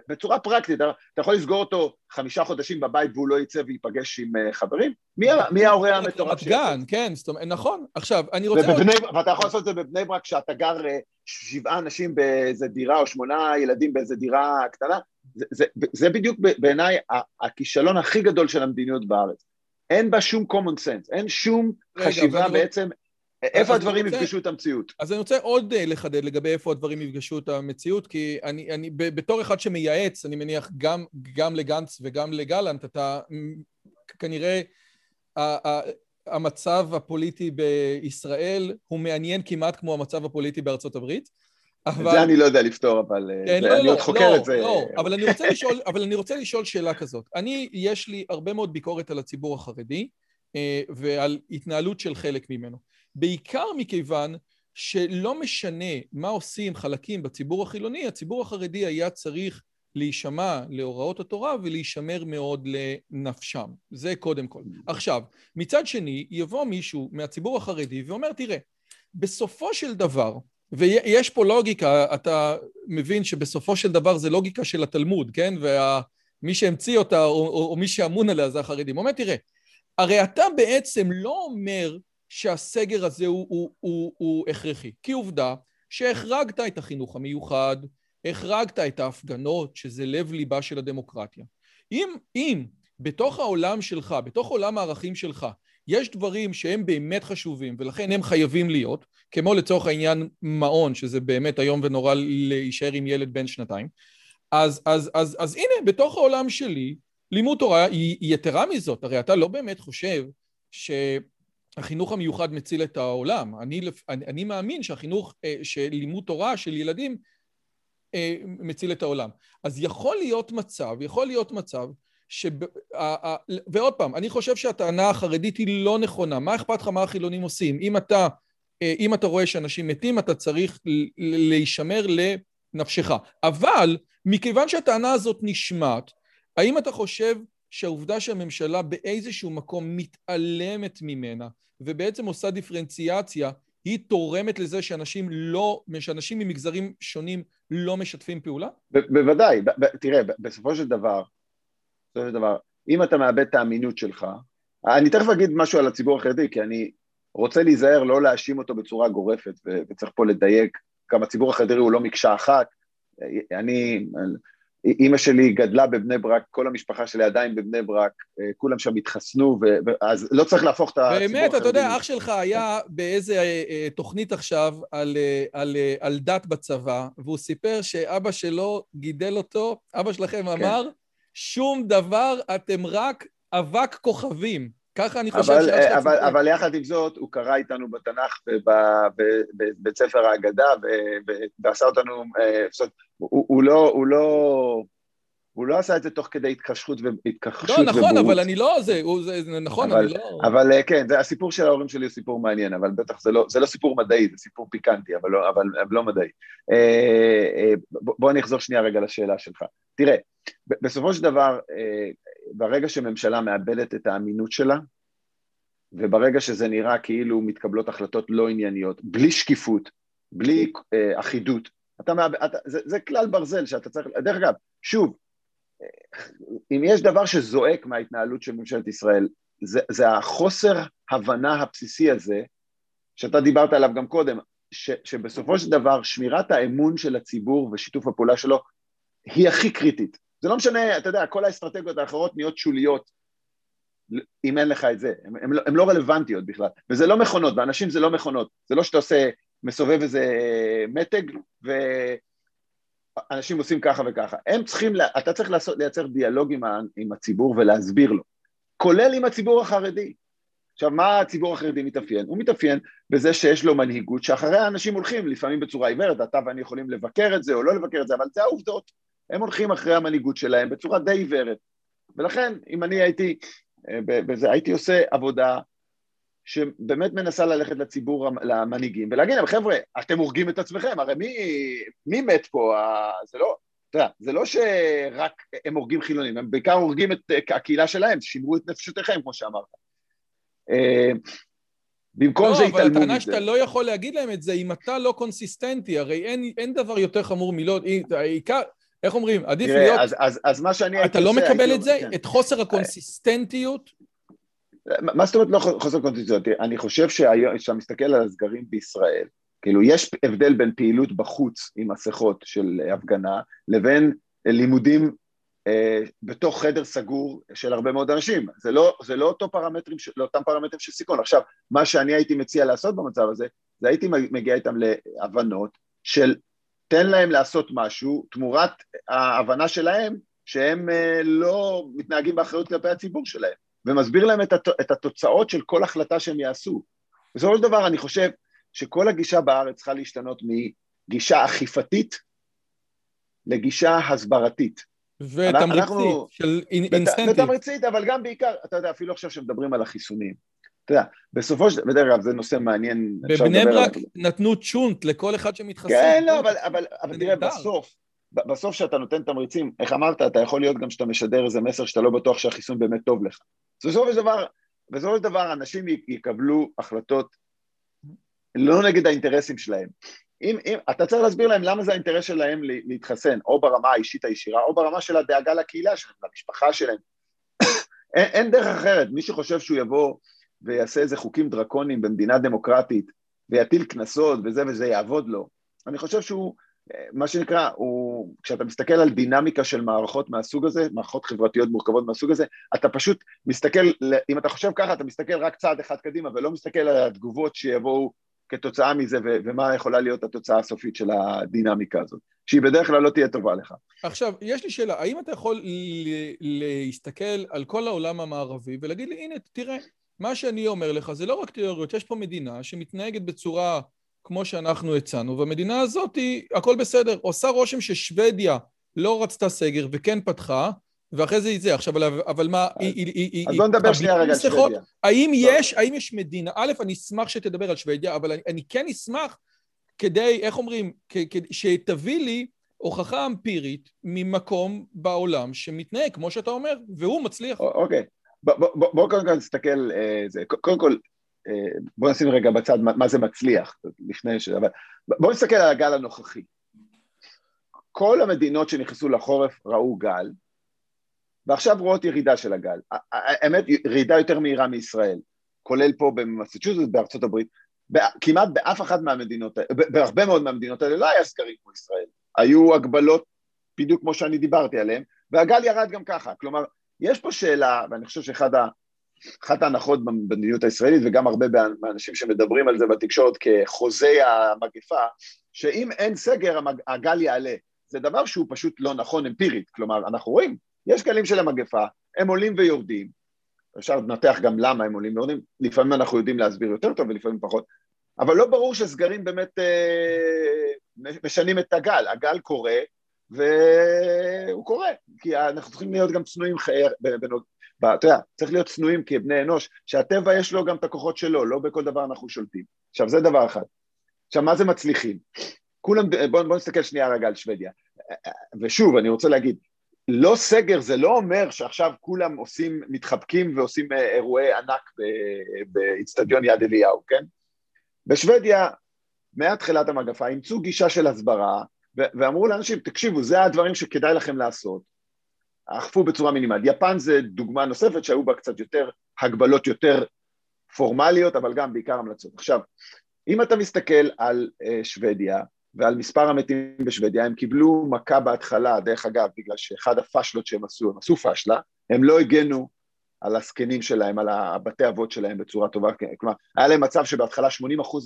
בצורה פרקטית, אתה יכול לסגור אותו חמישה חודשים בבית והוא לא יצא וייפגש עם אה, חברים? מי, מי ההורה המטורף שיצא? גן, כן, זאת אומרת, נכון. עכשיו, אני רוצה... ובבני, ואתה יכול לעשות את זה בבני ברק, כשאתה גר אה, שבעה אנשים באיזה דירה, או שמונה ילדים באיזה דירה קטנה, זה, זה, זה בדיוק בעיניי הכישלון הכי גדול של המדיניות בארץ. אין בה שום common sense, אין שום רגע, חשיבה בעצם איפה הדברים רוצה, יפגשו את המציאות. אז אני רוצה עוד uh, לחדד לגבי איפה הדברים יפגשו את המציאות, כי אני, אני בתור אחד שמייעץ, אני מניח גם, גם לגנץ וגם לגלנט, אתה כנראה ה, ה, המצב הפוליטי בישראל הוא מעניין כמעט כמו המצב הפוליטי בארצות הברית. אבל... זה אני לא יודע לפתור, אבל אה, כן, זה, לא, אני לא, עוד חוקר לא, את זה. לא, אבל אני, רוצה לשאול, אבל אני רוצה לשאול שאלה כזאת. אני, יש לי הרבה מאוד ביקורת על הציבור החרדי אה, ועל התנהלות של חלק ממנו. בעיקר מכיוון שלא משנה מה עושים חלקים בציבור החילוני, הציבור החרדי היה צריך להישמע להוראות התורה ולהישמר מאוד לנפשם. זה קודם כל. עכשיו, מצד שני, יבוא מישהו מהציבור החרדי ואומר, תראה, בסופו של דבר, ויש פה לוגיקה, אתה מבין שבסופו של דבר זה לוגיקה של התלמוד, כן? ומי שהמציא אותה, או, או, או מי שאמון עליה זה החרדים. הוא אומר, תראה, הרי אתה בעצם לא אומר שהסגר הזה הוא, הוא, הוא, הוא הכרחי. כי עובדה שהחרגת את החינוך המיוחד, החרגת את ההפגנות, שזה לב ליבה של הדמוקרטיה. אם, אם בתוך העולם שלך, בתוך עולם הערכים שלך, יש דברים שהם באמת חשובים ולכן הם חייבים להיות, כמו לצורך העניין מעון, שזה באמת איום ונורא להישאר עם ילד בן שנתיים, אז, אז, אז, אז הנה, בתוך העולם שלי, לימוד תורה יתרה מזאת, הרי אתה לא באמת חושב שהחינוך המיוחד מציל את העולם. אני, אני, אני מאמין שהחינוך אה, של לימוד תורה של ילדים אה, מציל את העולם. אז יכול להיות מצב, יכול להיות מצב ש... ועוד פעם, אני חושב שהטענה החרדית היא לא נכונה. מה אכפת לך מה החילונים עושים? אם אתה, אה, אם אתה רואה שאנשים מתים, אתה צריך להישמר לנפשך. אבל מכיוון שהטענה הזאת נשמעת, האם אתה חושב שהעובדה שהממשלה באיזשהו מקום מתעלמת ממנה ובעצם עושה דיפרנציאציה, היא תורמת לזה שאנשים לא, שאנשים ממגזרים שונים לא משתפים פעולה? בוודאי, תראה, בסופו של דבר, בסופו של דבר, אם אתה מאבד את האמינות שלך, אני תכף אגיד משהו על הציבור החרדי, כי אני רוצה להיזהר לא להאשים אותו בצורה גורפת, וצריך פה לדייק, גם הציבור החרדי הוא לא מקשה אחת, אני, אימא שלי גדלה בבני ברק, כל המשפחה שלי עדיין בבני ברק, אה, כולם שם התחסנו, אז לא צריך להפוך את הציבור החרדי. באמת, אתה יודע, אח שלך היה באיזה אה, אה, תוכנית עכשיו על, על, על דת בצבא, והוא סיפר שאבא שלו גידל אותו, אבא שלכם כן. אמר, שום דבר, אתם רק אבק כוכבים. ככה אני חושב אבל, שאח אבל, אבל יחד עם זאת, הוא קרא איתנו בתנ"ך בבית ספר ההגדה ועשה אותנו, זאת, הוא, הוא לא, הוא לא, הוא לא עשה את זה תוך כדי התקשרות והתכחשות לא, נכון, ובורות. אבל אני לא, זה, הוא, זה, זה נכון, אבל, אני לא... אבל אה, כן, זה, הסיפור של ההורים שלי הוא סיפור מעניין, אבל בטח זה לא, זה לא סיפור מדעי, זה סיפור פיקנטי, אבל לא, אבל, אבל לא מדעי. אה, אה, בוא אני אחזור שנייה רגע לשאלה שלך. תראה, בסופו של דבר, ברגע שממשלה מאבדת את האמינות שלה, וברגע שזה נראה כאילו מתקבלות החלטות לא ענייניות, בלי שקיפות, בלי אחידות, אתה מאבד, אתה, זה, זה כלל ברזל שאתה צריך, דרך אגב, שוב, אם יש דבר שזועק מההתנהלות של ממשלת ישראל, זה, זה החוסר הבנה הבסיסי הזה, שאתה דיברת עליו גם קודם, ש, שבסופו של דבר שמירת האמון של הציבור ושיתוף הפעולה שלו היא הכי קריטית. זה לא משנה, אתה יודע, כל האסטרטגיות האחרות נהיות שוליות אם אין לך את זה, הן לא, לא רלוונטיות בכלל, וזה לא מכונות, ואנשים זה לא מכונות, זה לא שאתה עושה, מסובב איזה מתג ואנשים עושים ככה וככה, הם צריכים, אתה צריך לעשות, לייצר דיאלוג עם, ה, עם הציבור ולהסביר לו, כולל עם הציבור החרדי. עכשיו, מה הציבור החרדי מתאפיין? הוא מתאפיין בזה שיש לו מנהיגות שאחריה אנשים הולכים, לפעמים בצורה עיוורת, אתה ואני יכולים לבקר את זה או לא לבקר את זה, אבל זה העובדות. הם הולכים אחרי המנהיגות שלהם בצורה די עיוורת. ולכן, אם אני הייתי בזה, הייתי עושה עבודה שבאמת מנסה ללכת לציבור, למנהיגים, ולהגיד להם, חבר'ה, אתם הורגים את עצמכם, הרי מי, מי מת פה? זה לא, אתה יודע, זה לא שרק הם הורגים חילונים, הם בעיקר הורגים את הקהילה שלהם, שימרו את נפשותיכם, כמו שאמרת. אה, במקום לא, זה התעלמו מזה. לא, אבל הטענה שאתה לא יכול להגיד להם את זה, אם אתה לא קונסיסטנטי, הרי אין, אין דבר יותר חמור מלא, העיקר, איך אומרים, עדיף תראה, להיות... אז, אז, אז מה שאני. אתה לא מקבל את זה? כן. את חוסר הקונסיסטנטיות? מה זאת אומרת לא חוסר קונסיסטנטיות? אני חושב שאתה מסתכל על הסגרים בישראל, כאילו יש הבדל בין פעילות בחוץ עם מסכות של הפגנה, לבין לימודים אה, בתוך חדר סגור של הרבה מאוד אנשים. זה לא, זה לא אותו פרמטרים, לא אותם פרמטרים של סיכון. עכשיו, מה שאני הייתי מציע לעשות במצב הזה, זה הייתי מגיע איתם להבנות של תן להם לעשות משהו תמורת ההבנה שלהם שהם אה, לא מתנהגים באחריות כלפי הציבור שלהם, ומסביר להם את התוצאות של כל החלטה שהם יעשו. בסופו של דבר אני חושב שכל הגישה בארץ צריכה להשתנות מגישה אכיפתית לגישה הסברתית. ותמריצית, אנחנו, של אינסטנטיב. ותמריצית, אבל גם בעיקר, אתה יודע, אפילו עכשיו שמדברים על החיסונים, אתה יודע, בסופו של דבר, כלל זה נושא מעניין. בבני ברק נתנו צ'ונט לכל אחד שמתחסן. כן, לא, אבל, אבל, אבל תראה, בסוף, בסוף כשאתה נותן תמריצים, איך אמרת, אתה יכול להיות גם שאתה משדר איזה מסר שאתה לא בטוח שהחיסון באמת טוב לך. בסופו של דבר, בסופו של דבר אנשים יקבלו החלטות לא נגד האינטרסים שלהם. אם, אם, אתה צריך להסביר להם למה זה האינטרס שלהם להתחסן, או ברמה האישית הישירה, או ברמה של הדאגה לקהילה שלהם, למשפחה שלהם. אין, אין דרך אחרת, מי שחושב שהוא יבוא ויעשה איזה חוקים דרקוניים במדינה דמוקרטית ויטיל קנסות וזה וזה יעבוד לו. אני חושב שהוא, מה שנקרא, הוא, כשאתה מסתכל על דינמיקה של מערכות מהסוג הזה, מערכות חברתיות מורכבות מהסוג הזה, אתה פשוט מסתכל, אם אתה חושב ככה, אתה מסתכל רק צעד אחד קדימה ולא מסתכל על התגובות שיבואו כתוצאה מזה ו- ומה יכולה להיות התוצאה הסופית של הדינמיקה הזאת, שהיא בדרך כלל לא תהיה טובה לך. עכשיו, יש לי שאלה, האם אתה יכול להסתכל על כל העולם המערבי ולהגיד לי, הנה, תראה, מה שאני אומר לך זה לא רק תיאוריות, יש פה מדינה שמתנהגת בצורה כמו שאנחנו הצענו, והמדינה הזאת, היא, הכל בסדר. עושה רושם ששוודיה לא רצתה סגר וכן פתחה, ואחרי זה היא זה. עכשיו, אבל מה, היא... היא, אז בוא נדבר שנייה רגע על שוודיה. האם יש, האם יש מדינה, א', אני אשמח שתדבר על שוודיה, אבל אני, אני כן אשמח כדי, איך אומרים, שתביא לי הוכחה אמפירית ממקום בעולם שמתנהג, כמו שאתה אומר, והוא מצליח. אוקיי. בואו קודם כל נסתכל, אה, קודם כל אה, בואו נשים רגע בצד מה, זה מצליח, לפני ש... בואו נסתכל על הגל הנוכחי. כל המדינות שנכנסו לחורף ראו גל, ועכשיו רואות ירידה של הגל. האמת, ירידה יותר מהירה מישראל, כולל פה במסצ'וסט, בארצות הברית. כמעט באף אחת מהמדינות, בהרבה מאוד מהמדינות האלה לא היה סקרים כמו ישראל. היו הגבלות בדיוק כמו שאני דיברתי עליהן, והגל ירד גם ככה. כלומר, יש פה שאלה, ואני חושב שאחת ה... אחת ההנחות במדיניות הישראלית, וגם הרבה מהאנשים שמדברים על זה בתקשורת כחוזי המגפה, שאם אין סגר, הגל יעלה. זה דבר שהוא פשוט לא נכון אמפירית. כלומר, אנחנו רואים, יש גלים של המגפה, הם עולים ויורדים, אפשר לנתח גם למה הם עולים ויורדים, לפעמים אנחנו יודעים להסביר יותר טוב ולפעמים פחות, אבל לא ברור שסגרים באמת אה, משנים את הגל, הגל קורה והוא קורה, כי אנחנו צריכים להיות גם צנועים, אתה יודע, צריך להיות צנועים כבני אנוש, שהטבע יש לו גם את הכוחות שלו, לא בכל דבר אנחנו שולטים. עכשיו זה דבר אחד. עכשיו מה זה מצליחים? כולם, בואו בוא נסתכל שנייה רגע על שוודיה. ושוב, אני רוצה להגיד, לא סגר זה לא אומר שעכשיו כולם עושים, מתחבקים ועושים אה, אירועי ענק באיצטדיון יד אליהו, כן? בשוודיה, מהתחילת המגפה, אימצו גישה של הסברה ואמרו לאנשים, תקשיבו, זה הדברים שכדאי לכם לעשות, אכפו בצורה מינימלית. יפן זה דוגמה נוספת שהיו בה קצת יותר הגבלות יותר פורמליות, אבל גם בעיקר המלצות. עכשיו, אם אתה מסתכל על uh, שוודיה, ועל מספר המתים בשוודיה, הם קיבלו מכה בהתחלה, דרך אגב, בגלל שאחד הפשלות שהם עשו, הם עשו פשלה, הם לא הגנו על הזקנים שלהם, על הבתי אבות שלהם בצורה טובה, כלומר, היה להם מצב שבהתחלה 80%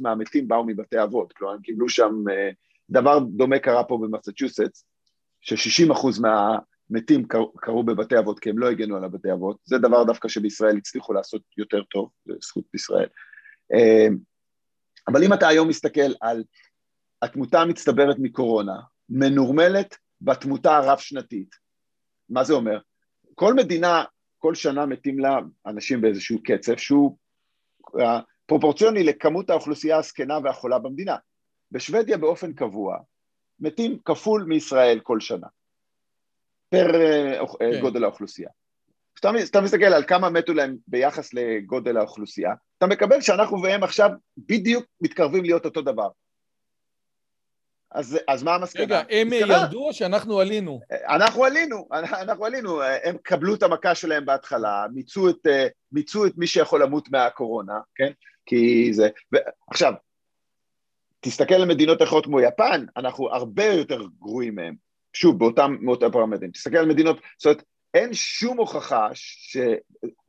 מהמתים באו מבתי אבות, כלומר, הם קיבלו שם, אה, דבר דומה קרה פה במסצ'וסטס, ש-60% מהמתים קרו בבתי אבות כי הם לא הגנו על הבתי אבות, זה דבר דווקא שבישראל הצליחו לעשות יותר טוב, זה זכות בישראל. אה, אבל אם אתה היום מסתכל על התמותה המצטברת מקורונה מנורמלת בתמותה הרב-שנתית. מה זה אומר? כל מדינה, כל שנה מתים לה אנשים באיזשהו קצב שהוא אה, פרופורציוני לכמות האוכלוסייה הזקנה והחולה במדינה. בשוודיה באופן קבוע מתים כפול מישראל כל שנה, פר אה, אה, כן. גודל האוכלוסייה. כשאתה מסתכל על כמה מתו להם ביחס לגודל האוכלוסייה, אתה מקבל שאנחנו והם עכשיו בדיוק מתקרבים להיות אותו דבר. אז, אז מה המסקנה? רגע, הם מסקנה? ירדו או שאנחנו עלינו? אנחנו עלינו, אנחנו עלינו, הם קבלו את המכה שלהם בהתחלה, מיצו את, מיצו את מי שיכול למות מהקורונה, כן? כי זה... ו... עכשיו, תסתכל על מדינות אחרות כמו יפן, אנחנו הרבה יותר גרועים מהם, שוב, באותם, באותם פרמטרים. תסתכל על מדינות, זאת אומרת, אין שום הוכחה ש...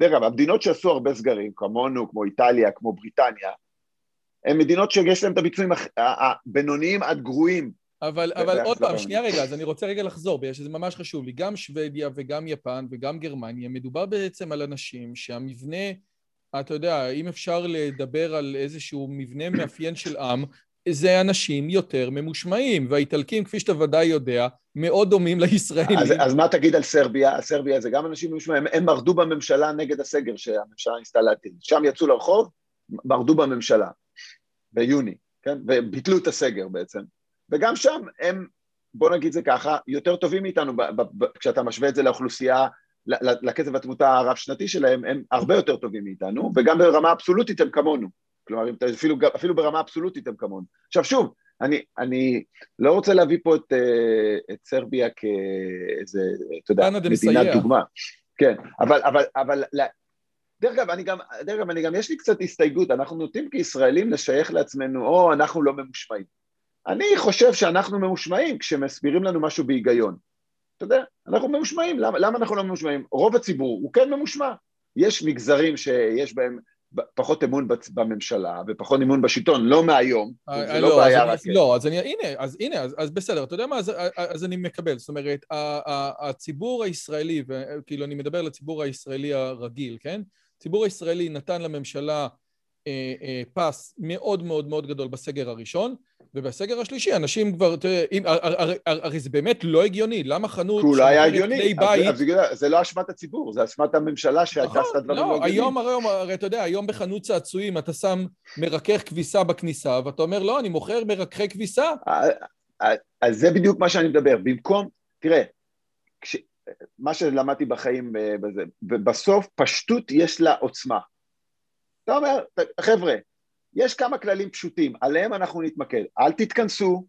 דרך אגב, המדינות שעשו הרבה סגרים, כמונו, כמו איטליה, כמו בריטניה, הן מדינות שיש להן את הביצועים הבינוניים עד גרועים. אבל, אבל עוד פעם, שנייה רגע, אז אני רוצה רגע לחזור, בגלל שזה ממש חשוב לי. גם שוודיה וגם יפן וגם גרמניה, מדובר בעצם על אנשים שהמבנה, אתה יודע, אם אפשר לדבר על איזשהו מבנה מאפיין של עם, זה אנשים יותר ממושמעים, והאיטלקים, כפי שאתה ודאי יודע, מאוד דומים לישראלים. אז, אז מה תגיד על סרביה? סרביה זה גם אנשים ממושמעים, הם מרדו בממשלה נגד הסגר שהממשלה ניסתה להטיל. שם יצאו לרחוב, מרדו בממשלה. ביוני, כן? וביטלו את הסגר בעצם. וגם שם הם, בוא נגיד זה ככה, יותר טובים מאיתנו, ב- ב- ב- כשאתה משווה את זה לאוכלוסייה, לקצב התמותה הרב-שנתי שלהם, הם הרבה יותר טובים מאיתנו, וגם ברמה אבסולוטית הם כמונו. כלומר, אפילו, אפילו ברמה אבסולוטית הם כמונו. עכשיו שוב, אני, אני לא רוצה להביא פה את, אה, את סרביה כאיזה, אתה יודע, מדינת דוגמה. כן, אבל, אבל, אבל דרך אגב, אני גם, דרך אגב, אני גם, יש לי קצת הסתייגות, אנחנו נוטים כישראלים לשייך לעצמנו, או אנחנו לא ממושמעים. אני חושב שאנחנו ממושמעים כשמסבירים לנו משהו בהיגיון. אתה יודע, אנחנו ממושמעים, למה, למה אנחנו לא ממושמעים? רוב הציבור הוא כן ממושמע. יש מגזרים שיש בהם פחות אמון בממשלה ופחות אמון בשלטון, לא מהיום, אה, זה לא, לא בעיה רק... לא, אז אני, הנה, אז הנה, אז, בסדר, אתה יודע מה, אז, אני מקבל, זאת אומרת, הציבור הישראלי, וכאילו אני מדבר לציבור הישראלי הרגיל, כן? הציבור הישראלי נתן לממשלה אה, אה, פס מאוד מאוד מאוד גדול בסגר הראשון, ובסגר השלישי אנשים כבר, תראה, הרי, הרי זה באמת לא הגיוני, למה חנות... כי לא היה הגיוני, אז, אז זה לא אשמת הציבור, זה אשמת הממשלה שהייתה נכון, עשתה דברים לא, לא היום, הרי, הרי אתה יודע, היום בחנות צעצועים אתה שם מרכך כביסה בכניסה, ואתה אומר, לא, אני מוכר מרככי כביסה. אז זה בדיוק מה שאני מדבר, במקום, תראה, כש, מה שלמדתי בחיים אה, בזה, ובסוף פשטות יש לה עוצמה. אתה אומר, חבר'ה, יש כמה כללים פשוטים, עליהם אנחנו נתמקד. אל תתכנסו,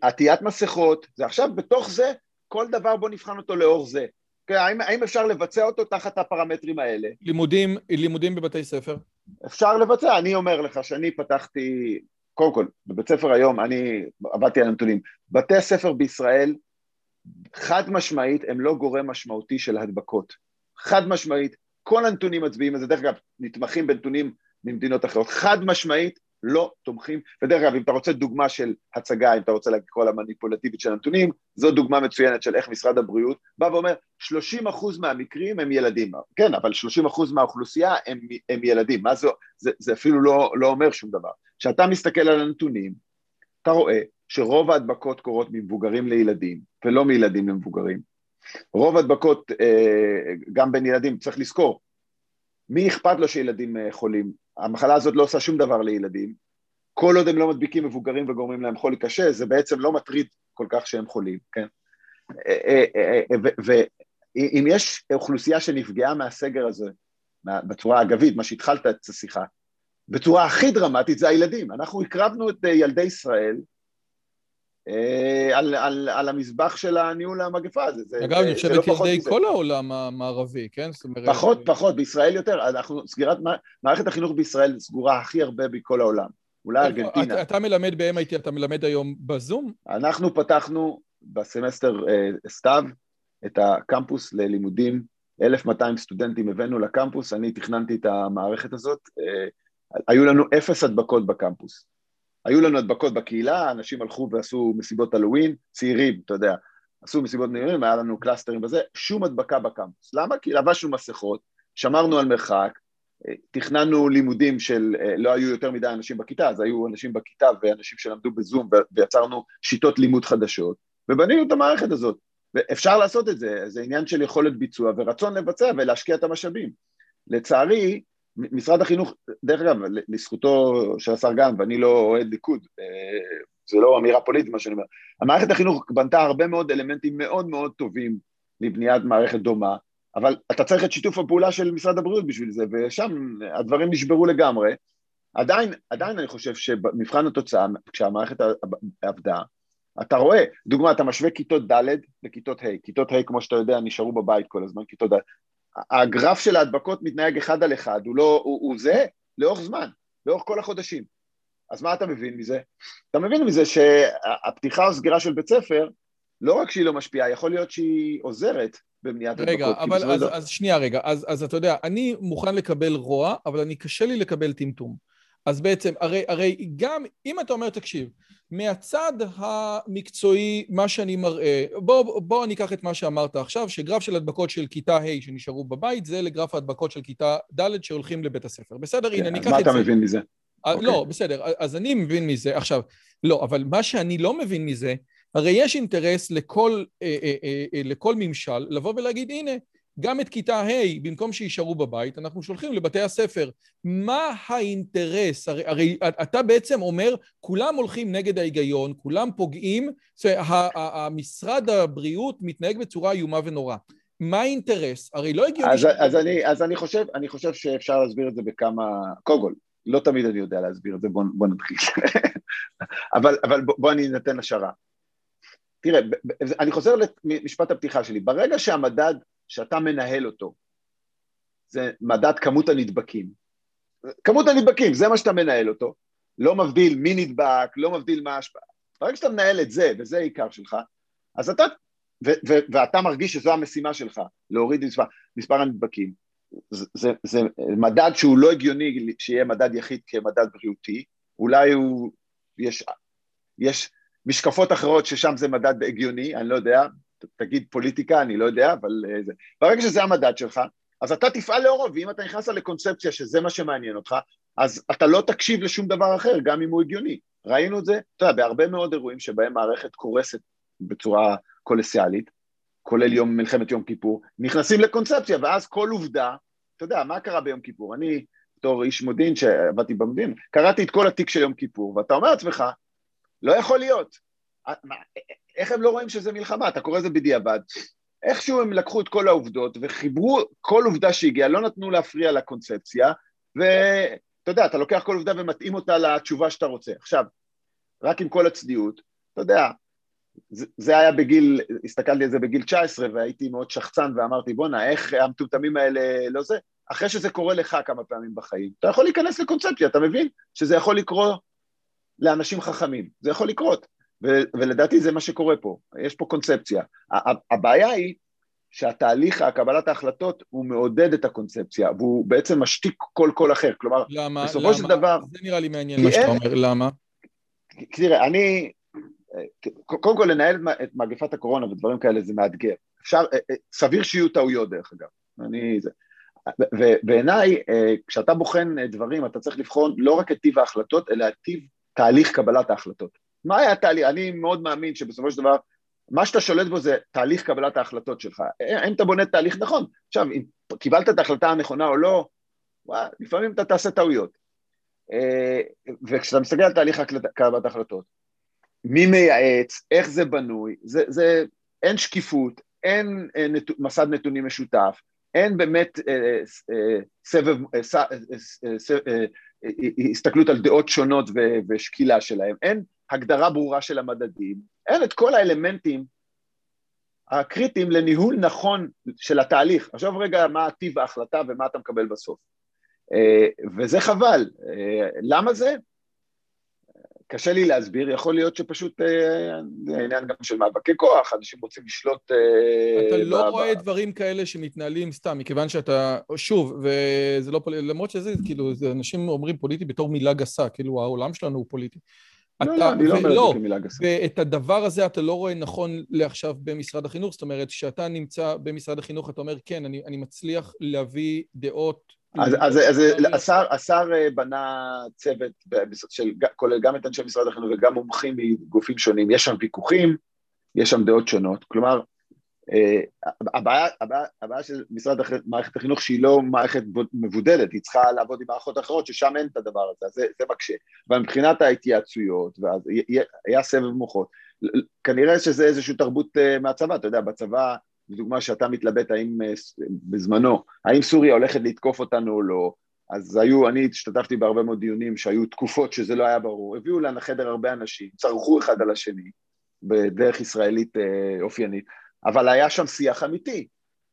עטיית מסכות, זה עכשיו בתוך זה, כל דבר בוא נבחן אותו לאור זה. כן, האם, האם אפשר לבצע אותו תחת הפרמטרים האלה? לימודים, לימודים בבתי ספר? אפשר לבצע, אני אומר לך שאני פתחתי, קודם כל, בבית ספר היום, אני עבדתי על הנתונים, בתי הספר בישראל, חד משמעית, הם לא גורם משמעותי של הדבקות. חד משמעית, כל הנתונים מצביעים על זה, דרך אגב, נתמכים בנתונים ממדינות אחרות, חד משמעית, לא תומכים, ודרך אגב, אם אתה רוצה דוגמה של הצגה, אם אתה רוצה לקרוא לה מניפולטיבית של הנתונים, זו דוגמה מצוינת של איך משרד הבריאות בא ואומר, 30 אחוז מהמקרים הם ילדים, כן, אבל 30 אחוז מהאוכלוסייה הם, הם ילדים, מה זה, זה, זה אפילו לא, לא אומר שום דבר. כשאתה מסתכל על הנתונים, אתה רואה שרוב ההדבקות קורות ממבוגרים לילדים, ולא מילדים למבוגרים. רוב ההדבקות, אה, גם בין ילדים, צריך לזכור, מי אכפת לו שילדים אה, חולים? המחלה הזאת לא עושה שום דבר לילדים. כל עוד הם לא מדביקים מבוגרים וגורמים להם חולי קשה, זה בעצם לא מטריד כל כך שהם חולים, כן? אה, ואם יש אוכלוסייה שנפגעה מהסגר הזה, בצורה אגבית, מה שהתחלת את השיחה, בצורה הכי דרמטית זה הילדים. אנחנו הקרבנו את ילדי ישראל על, על, על המזבח של הניהול המגפה הזה. אגב, אני חושב את לא ילדי כל העולם המערבי, כן? אומרת... פחות, פחות, בישראל יותר. אנחנו, סגירת, מערכת החינוך בישראל סגורה הכי הרבה בכל העולם. אולי ארגנטינה. אתה מלמד ב-MIT, אתה מלמד היום בזום? אנחנו פתחנו בסמסטר אה, סתיו את הקמפוס ללימודים, 1,200 סטודנטים הבאנו לקמפוס, אני תכננתי את המערכת הזאת, אה, היו לנו אפס הדבקות בקמפוס. היו לנו הדבקות בקהילה, אנשים הלכו ועשו מסיבות הלואוין, צעירים, אתה יודע, עשו מסיבות נעימים, היה לנו קלאסטרים וזה, שום הדבקה בקמפוס. למה? כי לבשנו מסכות, שמרנו על מרחק, תכננו לימודים של, לא היו יותר מדי אנשים בכיתה, אז היו אנשים בכיתה ואנשים שלמדו בזום ויצרנו שיטות לימוד חדשות, ובנינו את המערכת הזאת. ואפשר לעשות את זה, זה עניין של יכולת ביצוע ורצון לבצע ולהשקיע את המשאבים. לצערי, משרד החינוך, דרך אגב, לזכותו של השר גלנט, ואני לא אוהד ליכוד, אה, זה לא אמירה פוליטית מה שאני אומר, המערכת החינוך בנתה הרבה מאוד אלמנטים מאוד מאוד טובים לבניית מערכת דומה, אבל אתה צריך את שיתוף הפעולה של משרד הבריאות בשביל זה, ושם הדברים נשברו לגמרי. עדיין, עדיין אני חושב שבמבחן התוצאה, כשהמערכת עבדה, אתה רואה, דוגמא, אתה משווה כיתות ד' לכיתות ה', כיתות ה', כמו שאתה יודע, נשארו בבית כל הזמן, כיתות ד', הגרף של ההדבקות מתנהג אחד על אחד, הוא, לא, הוא, הוא זה לאורך זמן, לאורך כל החודשים. אז מה אתה מבין מזה? אתה מבין מזה שהפתיחה או סגירה של בית ספר, לא רק שהיא לא משפיעה, יכול להיות שהיא עוזרת במניעת הדבקות. רגע, אבל אז, אז שנייה רגע, אז, אז אתה יודע, אני מוכן לקבל רוע, אבל אני קשה לי לקבל טמטום. אז בעצם, הרי, הרי גם אם אתה אומר, תקשיב, מהצד המקצועי, מה שאני מראה, בוא, בוא אני אקח את מה שאמרת עכשיו, שגרף של הדבקות של כיתה ה' שנשארו בבית, זה לגרף ההדבקות של כיתה ד' שהולכים לבית הספר. בסדר? הנה, אני אקח את זה. מה אתה מבין מזה? אה, לא, אוקיי. בסדר, אז אני מבין מזה. עכשיו, לא, אבל מה שאני לא מבין מזה, הרי יש אינטרס לכל, אה, אה, אה, אה לכל ממשל לבוא ולהגיד, הנה, גם את כיתה ה', במקום שיישארו בבית, אנחנו שולחים לבתי הספר. מה האינטרס? הרי, הרי אתה בעצם אומר, כולם הולכים נגד ההיגיון, כולם פוגעים, זאת אומרת, המשרד הבריאות מתנהג בצורה איומה ונוראה. מה האינטרס? הרי לא הגיוני... אז, ש... אז, אני, אז אני, חושב, אני חושב שאפשר להסביר את זה בכמה... קודם כל, לא תמיד אני יודע להסביר את זה, בוא, בוא נתחיל. אבל, אבל בוא, בוא אני אתן השערה. תראה, אני חוזר למשפט הפתיחה שלי. ברגע שהמדד שאתה מנהל אותו, זה מדד כמות הנדבקים. כמות הנדבקים, זה מה שאתה מנהל אותו, לא מבדיל מי נדבק, לא מבדיל מה ההשפעה. ברגע שאתה מנהל את זה, וזה העיקר שלך, אז אתה, ו- ו- ואתה מרגיש שזו המשימה שלך, להוריד מספר, מספר הנדבקים, זה, זה, זה מדד שהוא לא הגיוני שיהיה מדד יחיד כמדד בריאותי, אולי הוא, יש, יש משקפות אחרות ששם זה מדד הגיוני, אני לא יודע, תגיד פוליטיקה, אני לא יודע, אבל אה, זה. ברגע שזה המדד שלך, אז אתה תפעל לאורו, ואם אתה נכנס לקונספציה שזה מה שמעניין אותך, אז אתה לא תקשיב לשום דבר אחר, גם אם הוא הגיוני. ראינו את זה, אתה יודע, בהרבה מאוד אירועים שבהם מערכת קורסת בצורה קולסיאלית, כולל יום מלחמת יום כיפור, נכנסים לקונספציה, ואז כל עובדה, אתה יודע, מה קרה ביום כיפור? אני, בתור איש מודיעין שעבדתי במודיעין, קראתי את כל התיק של יום כיפור, ואתה אומר לעצמך, לא יכול להיות. איך הם לא רואים שזה מלחמה? אתה קורא לזה בדיעבד. איכשהו הם לקחו את כל העובדות וחיברו כל עובדה שהגיעה, לא נתנו להפריע לקונספציה, ואתה יודע, אתה לוקח כל עובדה ומתאים אותה לתשובה שאתה רוצה. עכשיו, רק עם כל הצניעות, אתה יודע, זה, זה היה בגיל, הסתכלתי על זה בגיל 19 והייתי מאוד שחצן ואמרתי בואנה איך המטומטמים האלה לא זה, אחרי שזה קורה לך כמה פעמים בחיים, אתה יכול להיכנס לקונספציה, אתה מבין שזה יכול לקרות לאנשים חכמים, זה יכול לקרות, ו- ולדעתי זה מה שקורה פה, יש פה קונספציה. הבעיה היא שהתהליך הקבלת ההחלטות הוא מעודד את הקונספציה, והוא בעצם משתיק כל קול אחר, כלומר, למה, בסופו למה? של דבר... זה נראה לי מעניין מה שאתה אומר, למה? תראה, אני, קודם כל לנהל את מגפת הקורונה ודברים כאלה זה מאתגר, אפשר, אה, אה, סביר שיהיו טעויות דרך אגב, אני זה, ובעיניי אה, כשאתה בוחן דברים אתה צריך לבחון לא רק את טיב ההחלטות אלא את טיב תהליך קבלת ההחלטות. מה היה התהליך? אני מאוד מאמין שבסופו של דבר מה שאתה שולט בו זה תהליך קבלת ההחלטות שלך. אם אתה בונה תהליך נכון, עכשיו אם קיבלת את ההחלטה הנכונה או לא, ווא, לפעמים אתה תעשה טעויות. וכשאתה מסתכל על תהליך קבלת ההחלטות, מי מייעץ, איך זה בנוי, זה, זה, אין שקיפות, אין אה, נת, מסד נתונים משותף, אין באמת אה, אה, סבב, אה, אה, אה, אה, הסתכלות על דעות שונות ושקילה שלהם, אין הגדרה ברורה של המדדים, אין את כל האלמנטים הקריטיים לניהול נכון של התהליך. עכשיו רגע מה טיב ההחלטה ומה אתה מקבל בסוף. אה, וזה חבל. אה, למה זה? קשה לי להסביר, יכול להיות שפשוט אה, זה עניין גם של מאבקי כוח, אנשים רוצים לשלוט... אה, אתה לא רואה דברים כאלה שמתנהלים סתם, מכיוון שאתה, שוב, וזה לא פוליטי, למרות שזה, כאילו, אנשים אומרים פוליטי בתור מילה גסה, כאילו העולם שלנו הוא פוליטי. לא, לא, אני לא אומר את זה כמילה גסה. ואת הדבר הזה אתה לא רואה נכון לעכשיו במשרד החינוך, זאת אומרת, כשאתה נמצא במשרד החינוך, אתה אומר, כן, אני, אני מצליח להביא דעות אז, אז, אז השר, השר אה, בנה צוות של, כולל גם את אנשי משרד החינוך וגם מומחים מגופים שונים, יש שם ויכוחים, יש שם דעות שונות, כלומר הבעיה, הבעיה, הבעיה של משרד מערכת החינוך שהיא לא מערכת מבודלת, היא צריכה לעבוד עם מערכות אחרות ששם אין את הדבר הזה, זה, זה מקשה, אבל מבחינת ההתייעצויות, ואז היה סבב מוחות, כנראה שזה איזושהי תרבות אה, מהצבא, אתה יודע, בצבא לדוגמה שאתה מתלבט האם אה, בזמנו, האם סוריה הולכת לתקוף אותנו או לא, אז היו, אני השתתפתי בהרבה מאוד דיונים שהיו תקופות שזה לא היה ברור, הביאו לחדר הרבה אנשים, צרחו אחד על השני, בדרך ישראלית אה, אופיינית, אבל היה שם שיח אמיתי,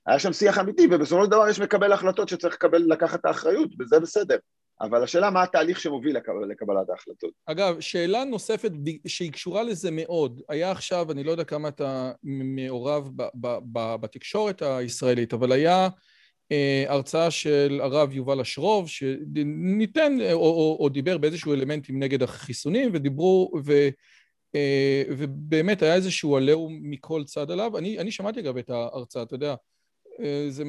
היה שם שיח אמיתי, ובסופו של דבר יש מקבל החלטות שצריך לקבל, לקחת את האחריות, וזה בסדר. אבל השאלה מה התהליך שמוביל לקבלת ההחלטות. אגב, שאלה נוספת שהיא קשורה לזה מאוד, היה עכשיו, אני לא יודע כמה אתה מעורב בתקשורת הישראלית, אבל היה אה, הרצאה של הרב יובל אשרוב, שניתן או, או, או דיבר באיזשהו אלמנטים נגד החיסונים, ודיברו, ו, ובאמת היה איזשהו עליהום מכל צד עליו. אני, אני שמעתי אגב את ההרצאה, אתה יודע, אה, זה...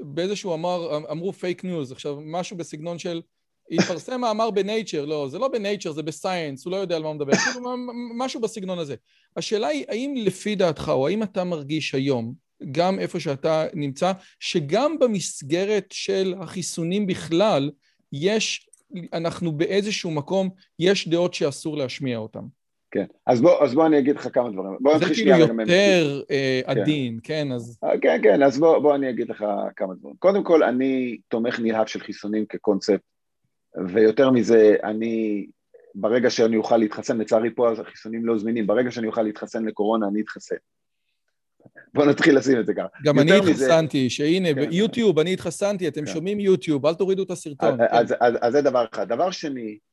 באיזשהו אמר, אמרו פייק ניוז, עכשיו משהו בסגנון של התפרסם מאמר בנייצ'ר, לא, זה לא בנייצ'ר, זה בסיינס, הוא לא יודע על מה הוא מדבר, כאילו משהו בסגנון הזה. השאלה היא, האם לפי דעתך, או האם אתה מרגיש היום, גם איפה שאתה נמצא, שגם במסגרת של החיסונים בכלל, יש, אנחנו באיזשהו מקום, יש דעות שאסור להשמיע אותן. כן, אז בוא, אז בוא אני אגיד לך כמה דברים. בוא זה כאילו יותר אה, כן. עדין, כן, אז... אה, כן, כן, אז בוא, בוא אני אגיד לך כמה דברים. קודם כל, אני תומך נלהב של חיסונים כקונספט, ויותר מזה, אני, ברגע שאני אוכל להתחסן, לצערי פה החיסונים לא זמינים, ברגע שאני אוכל להתחסן לקורונה, אני אתחסן. בוא נתחיל לשים את זה ככה. גם אני התחסנתי, מזה... שהנה, כן. יוטיוב, אני התחסנתי, אתם כן. שומעים יוטיוב, אל תורידו את הסרטון. אז, כן. אז, אז, אז זה דבר אחד. דבר שני, אה,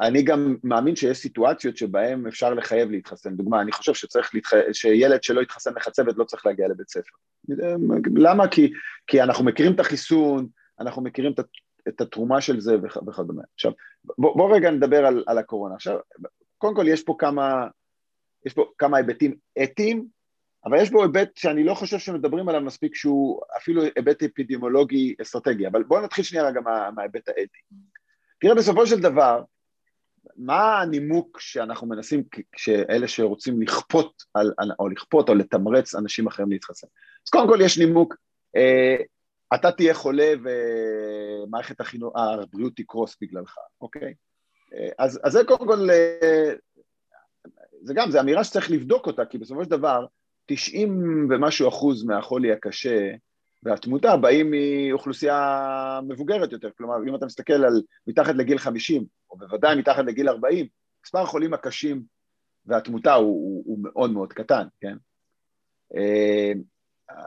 אני גם מאמין שיש סיטואציות שבהן אפשר לחייב להתחסן. דוגמה, אני חושב שצריך להתח... שילד שלא יתחסן לחצבת לא צריך להגיע לבית ספר. למה? כי, כי אנחנו מכירים את החיסון, אנחנו מכירים את, התרומה של זה וכדומה. עכשיו, בוא, בוא רגע נדבר על, על הקורונה. עכשיו, קודם כל יש פה כמה, יש פה כמה היבטים אתיים, אבל יש בו היבט שאני לא חושב שמדברים עליו מספיק שהוא אפילו היבט אפידמיולוגי אסטרטגי, אבל בואו נתחיל שנייה רגע מההיבט האתי. תראה, בסופו של דבר, מה הנימוק שאנחנו מנסים, שאלה שרוצים לכפות, על, או לכפות או לתמרץ אנשים אחרים להתחסן? אז קודם כל יש נימוק, אה, אתה תהיה חולה ומערכת החינוך, הבריאות תקרוס בגללך, אוקיי? אה, אז, אז זה קודם כל, אה, זה גם, זו אמירה שצריך לבדוק אותה, כי בסופו של דבר, 90 ומשהו אחוז מהחולי הקשה והתמותה באים מאוכלוסייה מבוגרת יותר, כלומר אם אתה מסתכל על מתחת לגיל 50, או בוודאי מתחת לגיל 40, מספר החולים הקשים והתמותה הוא, הוא, הוא מאוד מאוד קטן, כן? אה,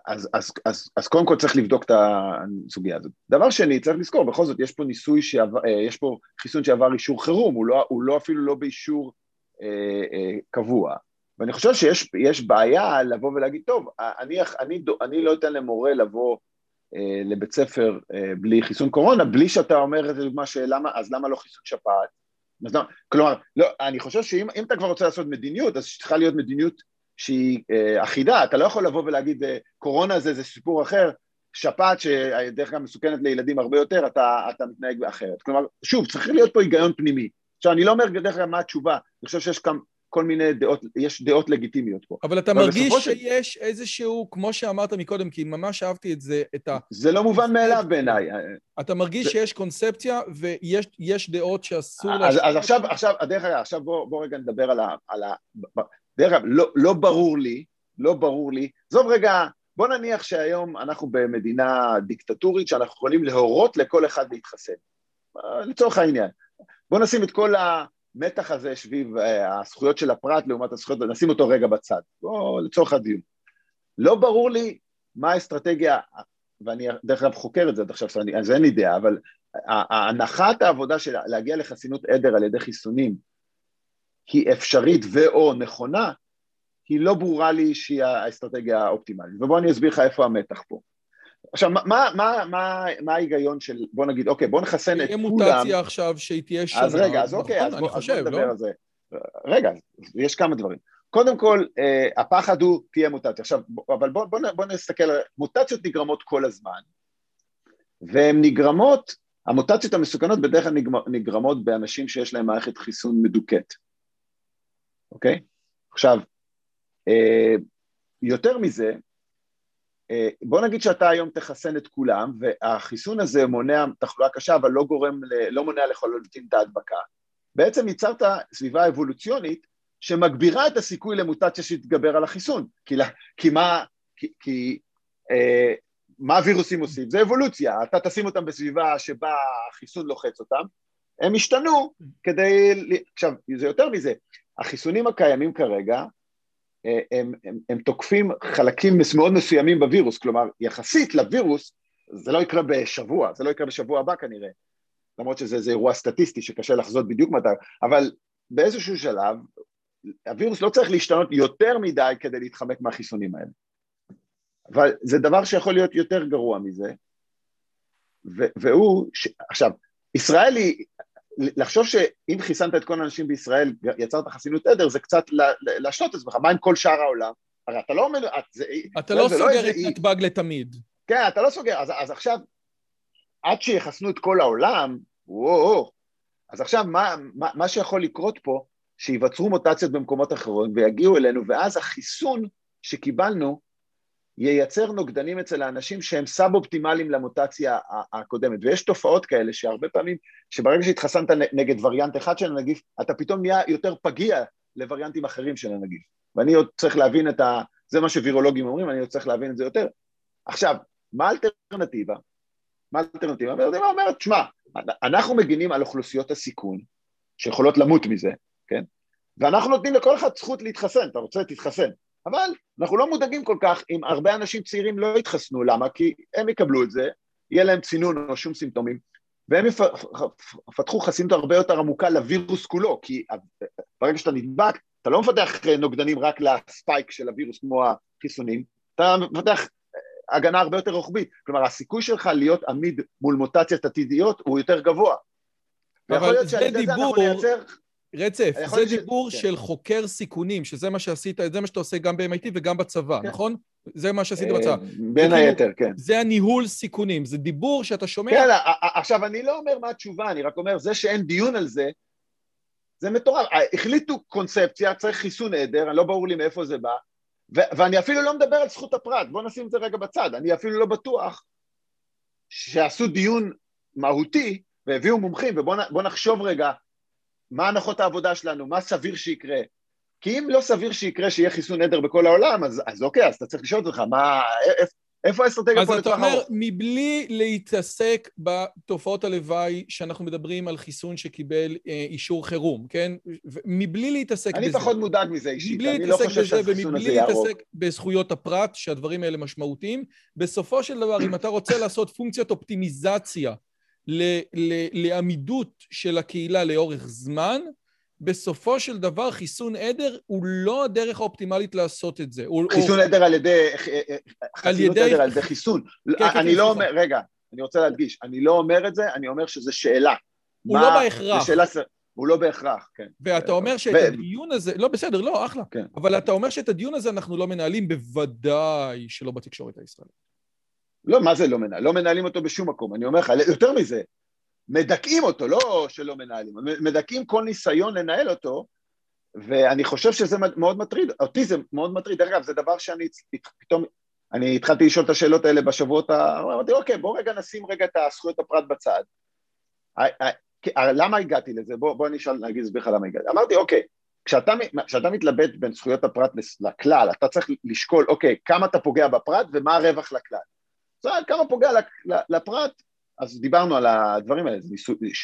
אז, אז, אז, אז קודם כל צריך לבדוק את הסוגיה הזאת. דבר שני, צריך לזכור, בכל זאת יש פה ניסוי, שעבר, אה, יש פה חיסון שעבר אישור חירום, הוא לא, הוא לא אפילו לא באישור אה, אה, קבוע. ואני חושב שיש בעיה לבוא ולהגיד, טוב, אני, אני, אני לא אתן למורה לבוא אה, לבית ספר אה, בלי חיסון קורונה, בלי שאתה אומר, לדוגמה, שלמה, אז למה לא חיסון שפעת? לא, כלומר, לא, אני חושב שאם אתה כבר רוצה לעשות מדיניות, אז צריכה להיות מדיניות שהיא אה, אחידה, אתה לא יכול לבוא ולהגיד אה, קורונה זה, זה סיפור אחר, שפעת שדרך אגב מסוכנת לילדים הרבה יותר, אתה, אתה מתנהג אחרת. כלומר, שוב, צריך להיות פה היגיון פנימי. עכשיו, אני לא אומר דרך אגב מה התשובה, אני חושב שיש כאן כל מיני דעות, יש דעות לגיטימיות פה. אבל אתה אבל מרגיש שיש ש... איזשהו, כמו שאמרת מקודם, כי ממש אהבתי את זה, את ה... זה לא מובן מאליו בעיניי. אתה מרגיש זה... שיש קונספציה ויש דעות שאסור... אז, אז עכשיו, עכשיו, דרך אגב, עכשיו בוא, בוא רגע נדבר על ה... על ה... דרך אגב, לא, לא ברור לי, לא ברור לי, עזוב רגע, בוא נניח שהיום אנחנו במדינה דיקטטורית שאנחנו יכולים להורות לכל אחד להתחסן, לצורך העניין. בוא נשים את כל המתח הזה סביב אה, הזכויות של הפרט לעומת הזכויות, נשים אותו רגע בצד, בוא לצורך הדיון. לא ברור לי מה האסטרטגיה, ואני דרך אגב חוקר את זה עד עכשיו, אז אין לי דעה, אבל הנחת העבודה של להגיע לחסינות עדר על ידי חיסונים היא אפשרית ו/או נכונה, היא לא ברורה לי שהיא האסטרטגיה האופטימלית. ובוא אני אסביר לך איפה המתח פה. עכשיו, מה, מה, מה, מה, ההיגיון של, בוא נגיד, אוקיי, בוא נחסן את כולם... תהיה מוטציה עכשיו שהיא תהיה שונה. אז רגע, אז אוקיי, נכון, אז בוא, חושב, אז בוא נדבר לא? על זה. רגע, יש כמה דברים. קודם כל, אה, הפחד הוא תהיה מוטציה. עכשיו, אבל בוא, בוא, בוא נסתכל, מוטציות נגרמות כל הזמן, והן נגרמות, המוטציות המסוכנות בדרך כלל נגרמות באנשים שיש להם מערכת חיסון מדוכאת. אוקיי? עכשיו, אה, יותר מזה, בוא נגיד שאתה היום תחסן את כולם, והחיסון הזה מונע תחלואה קשה, אבל לא גורם, לא מונע לחלוטין את ההדבקה. בעצם ייצרת סביבה אבולוציונית שמגבירה את הסיכוי למוטציה שתתגבר על החיסון. כי, כי מה, כי, כי אה, מה הווירוסים עושים? זה אבולוציה, אתה תשים אותם בסביבה שבה החיסון לוחץ אותם, הם ישתנו כדי, עכשיו זה יותר מזה, החיסונים הקיימים כרגע, הם, הם, הם תוקפים חלקים מאוד מסוימים בווירוס, כלומר יחסית לווירוס זה לא יקרה בשבוע, זה לא יקרה בשבוע הבא כנראה, למרות שזה אירוע סטטיסטי שקשה לחזות בדיוק מתי, אבל באיזשהו שלב הווירוס לא צריך להשתנות יותר מדי כדי להתחמק מהחיסונים האלה. אבל זה דבר שיכול להיות יותר גרוע מזה, והוא, ש... עכשיו, ישראל היא, לחשוב שאם חיסנת את כל האנשים בישראל, יצרת חסינות עדר, זה קצת להשלות את עצמך, מה עם כל שאר העולם? הרי אתה לא אומר... זה, אתה לא, לא סוגר לא את נתב"ג לתמיד. כן, אתה לא סוגר, אז, אז עכשיו, עד שיחסנו את כל העולם, וואו, אז עכשיו מה, מה, מה שיכול לקרות פה, שייווצרו מוטציות במקומות אחרים ויגיעו אלינו, ואז החיסון שקיבלנו ייצר נוגדנים אצל האנשים שהם סאב-אופטימליים למוטציה הקודמת. ויש תופעות כאלה שהרבה פעמים, שברגע שהתחסנת נגד וריאנט אחד של הנגיף, אתה פתאום נהיה יותר פגיע לווריאנטים אחרים של הנגיף. ואני עוד צריך להבין את ה... זה מה שווירולוגים אומרים, אני עוד צריך להבין את זה יותר. עכשיו, מה האלטרנטיבה? מה האלטרנטיבה? האלטרנטיבה אומרת, שמע, אנחנו מגינים על אוכלוסיות הסיכון, שיכולות למות מזה, כן? ואנחנו נותנים לכל אחד זכות להתחסן, אתה רוצה, תתחסן. אבל אנחנו לא מודאגים כל כך אם הרבה אנשים צעירים לא יתחסנו, למה? כי הם יקבלו את זה, יהיה להם צינון או שום סימפטומים, והם יפתחו חסינות הרבה יותר עמוקה לווירוס כולו, כי ברגע שאתה נדבק, אתה לא מפתח נוגדנים רק לספייק של הווירוס כמו החיסונים, אתה מפתח הגנה הרבה יותר רוחבית, כלומר הסיכוי שלך להיות עמיד מול מוטציות עתידיות הוא יותר גבוה. אבל זה דיבור... רצף, זה דיבור כן. של חוקר סיכונים, שזה מה שעשית, זה מה שאתה עושה גם ב-MIT וגם בצבא, כן. נכון? זה מה שעשית בצבא. אה, בין היתר, כן. זה הניהול סיכונים, זה דיבור שאתה שומע... כן, עכשיו אני לא אומר מה התשובה, אני רק אומר, זה שאין דיון על זה, זה מטורף. אה, החליטו קונספציה, צריך חיסון עדר, לא ברור לי מאיפה זה בא, ואני אפילו לא מדבר על זכות הפרט, בואו נשים את זה רגע בצד, אני אפילו לא בטוח שעשו דיון מהותי והביאו מומחים, ובואו נחשוב רגע מה הנחות העבודה שלנו, מה סביר שיקרה. כי אם לא סביר שיקרה שיהיה חיסון עדר בכל העולם, אז, אז אוקיי, אז אתה צריך לשאול אותך, מה, איפה האסטרטגיה פה לטווח ארוך? אז אתה אומר, מבלי להתעסק בתופעות הלוואי שאנחנו מדברים על חיסון שקיבל אה, אישור חירום, כן? מבלי להתעסק אני בזה. אני פחות מודאג מזה אישית, אני לא חושב שהחיסון הזה יהרוג. ומבלי להתעסק בזכויות הפרט, שהדברים האלה משמעותיים, בסופו של דבר, אם אתה רוצה לעשות פונקציית אופטימיזציה ל- ל- לעמידות של הקהילה לאורך זמן, בסופו של דבר חיסון עדר הוא לא הדרך האופטימלית לעשות את זה. חיסון עדר על ידי... חסינות עדר על ידי חיסון. כן, כן, אני כן, לא אומר, רגע, אני רוצה להדגיש, אני לא אומר את זה, אני אומר שזה שאלה. הוא לא בהכרח. שאלה, הוא לא בהכרח, כן. ואתה אומר שאת הדיון הזה, לא בסדר, לא, אחלה. כן. אבל אתה אומר שאת הדיון הזה אנחנו לא מנהלים, בוודאי שלא בתקשורת הישראלית. לא, מה זה לא מנהלים? לא מנהלים אותו בשום מקום. אני אומר לך, יותר מזה, מדכאים אותו, לא שלא מנהלים, מדכאים כל ניסיון לנהל אותו, ואני חושב שזה מאוד מטריד, אותי זה מאוד מטריד, דרך אגב, זה דבר שאני פתאום, אני התחלתי לשאול את השאלות האלה בשבועות ה... אמרתי, אוקיי, בוא רגע נשים רגע את הזכויות הפרט בצד. למה הגעתי לזה? בוא, בוא אני אשאל, אני אסביר לך למה הגעתי. אמרתי, אוקיי, כשאתה, כשאתה מתלבט בין זכויות הפרט לכלל, אתה צריך לשקול, אוקיי, כמה אתה פוגע בפרט ומה הרווח לכלל. אומרת, כמה פוגע לפרט אז דיברנו על הדברים האלה, זה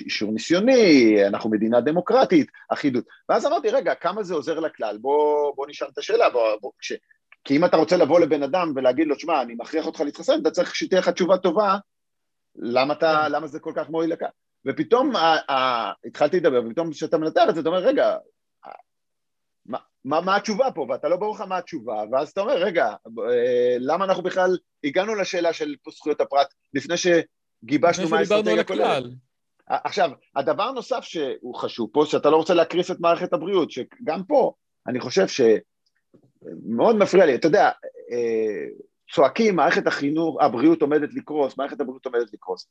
אישור ניסיוני, אנחנו מדינה דמוקרטית, אחידות. ואז אמרתי, רגע, כמה זה עוזר לכלל? בוא, בוא נשאל את השאלה, בוא, בוא, כש... כי אם אתה רוצה לבוא לבן אדם ולהגיד לו, שמע, אני מכריח אותך להתחסן, אתה צריך שתהיה לך תשובה טובה, למה, אתה, למה זה כל כך מועיל לכאן? ופתאום ה, ה, התחלתי לדבר, ופתאום כשאתה מנתח את זה, אתה אומר, רגע, מה, מה, התשובה פה? ואתה לא ברור לך מה התשובה, ואז אתה אומר, רגע, אה, למה אנחנו בכלל הגענו לשאלה של זכויות הפרט לפני ש... גיבשנו מה האסטרטגיה הכוללת. עכשיו, הדבר הנוסף שהוא חשוב פה, שאתה לא רוצה להקריס את מערכת הבריאות, שגם פה, אני חושב שמאוד מפריע לי, אתה יודע, אה, צועקים, מערכת החינוך, הבריאות עומדת לקרוס, מערכת הבריאות עומדת לקרוס.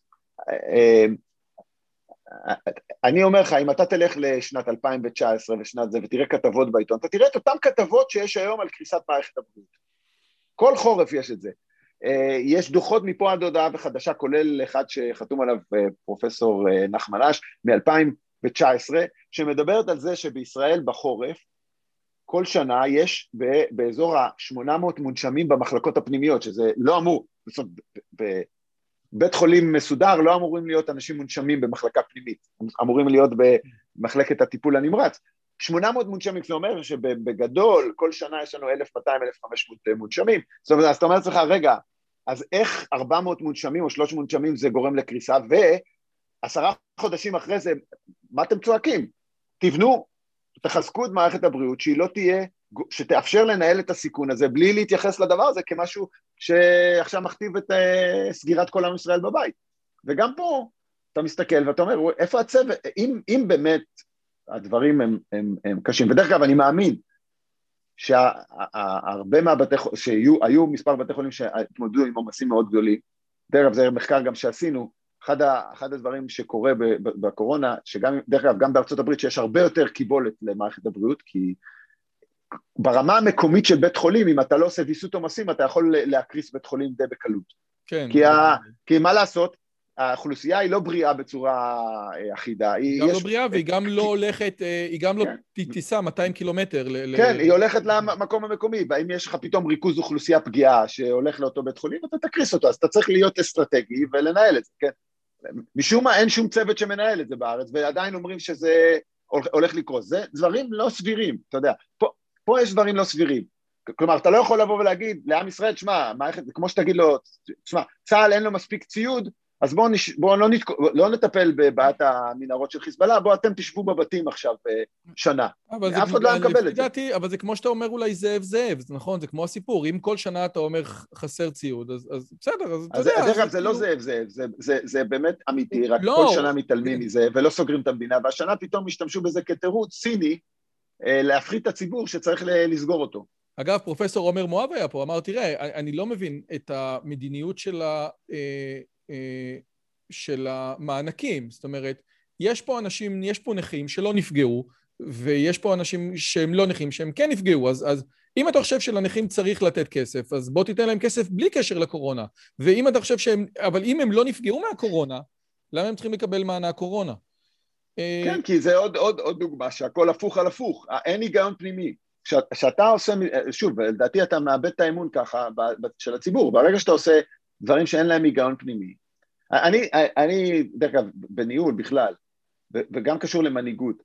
אני אומר לך, אם אתה תלך לשנת 2019 ושנת זה ותראה כתבות בעיתון, אתה תראה את אותן כתבות שיש היום על קריסת מערכת הבריאות. כל חורף יש את זה. אה, יש דוחות מפה עד הודעה וחדשה, כולל אחד שחתום עליו אה, פרופסור אה, נחמן אש מ-2019, שמדברת על זה שבישראל בחורף, כל שנה יש באזור ה-800 מונשמים במחלקות הפנימיות, שזה לא אמור, זאת בבית חולים מסודר לא אמורים להיות אנשים מונשמים במחלקה פנימית, אמורים להיות במחלקת הטיפול הנמרץ. 800 מונשמים, זה אומר שבגדול כל שנה יש לנו 1,200-1,500 מונשמים, זאת אומרת, אז אתה אומר לעצמך, רגע, אז איך 400 מונשמים או 300 מונשמים זה גורם לקריסה, ועשרה חודשים אחרי זה, מה אתם צועקים? תבנו, תחזקו את מערכת הבריאות, שהיא לא תהיה, שתאפשר לנהל את הסיכון הזה, בלי להתייחס לדבר הזה כמשהו שעכשיו מכתיב את uh, סגירת כל עם ישראל בבית. וגם פה אתה מסתכל ואתה אומר, איפה הצוות, אם, אם באמת הדברים הם, הם, הם קשים, ודרך אגב אני מאמין שהרבה מהבתי חולים, שהיו מספר בתי חולים שהתמודדו עם עומסים מאוד גדולים, דרך אגב זה מחקר גם שעשינו, אחד, ה, אחד הדברים שקורה בקורונה, שגם, דרך אגב, גם בארצות הברית שיש הרבה יותר קיבולת למערכת הבריאות, כי ברמה המקומית של בית חולים, אם אתה לא עושה ויסות עומסים, אתה יכול להקריס בית חולים די בקלות. כן. כי, ה, כי מה לעשות, האוכלוסייה היא לא בריאה בצורה אה, אחידה. היא גם לא בריאה והיא גם לא הולכת, אה, היא גם לא כן. תיסע 200 קילומטר. כן, היא הולכת למקום המקומי, ואם יש לך פתאום ריכוז אוכלוסייה פגיעה שהולך לאותו בית חולים, אתה תקריס אותו, אז אתה צריך להיות אסטרטגי ולנהל את זה, כן? משום מה אין שום צוות שמנהל את זה בארץ, ועדיין אומרים שזה הולך לקרוס. זה דברים לא סבירים, אתה יודע. פה, פה יש דברים לא סבירים. כלומר, אתה לא יכול לבוא ולהגיד לעם ישראל, שמע, מערכת, כמו שתגיד לו, שמע, צה"ל אין לו מספיק ציוד, אז בואו נש... בוא לא, נת... לא נטפל בבעיית המנהרות של חיזבאללה, בואו אתם תשבו בבתים עכשיו אה, שנה. אף אחד לא היה מקבל את זה. אבל זה כמו שאתה אומר אולי זאב זאב, זה נכון, זה כמו הסיפור. אם כל שנה אתה אומר חסר ציוד, אז, אז בסדר, אז אתה יודע. דרך אגב, זה לא זאב זאב, זה, זה, זה באמת אמיתי, רק לא. כל שנה מתעלמים מזה ולא סוגרים את המדינה, והשנה פתאום השתמשו בזה כתירוץ ציני להפחית את הציבור שצריך לסגור אותו. אגב, פרופסור עומר מואב היה פה, אמר, תראה, אני לא מבין את המדיניות של ה... אה, אה, של המענקים. זאת אומרת, יש פה אנשים, יש פה נכים שלא נפגעו, ויש פה אנשים שהם לא נכים שהם כן נפגעו, אז, אז אם אתה חושב שלנכים צריך לתת כסף, אז בוא תיתן להם כסף בלי קשר לקורונה. ואם אתה חושב שהם, אבל אם הם לא נפגעו מהקורונה, למה הם צריכים לקבל מענק קורונה? כן, כי זה עוד, עוד, עוד דוגמה שהכל הפוך על הפוך, אין היגיון פנימי. כשאתה עושה, שוב, לדעתי אתה מאבד את האמון ככה של הציבור, ברגע שאתה עושה דברים שאין להם היגיון פנימי. אני, אני, דרך אגב, בניהול בכלל, וגם קשור למנהיגות,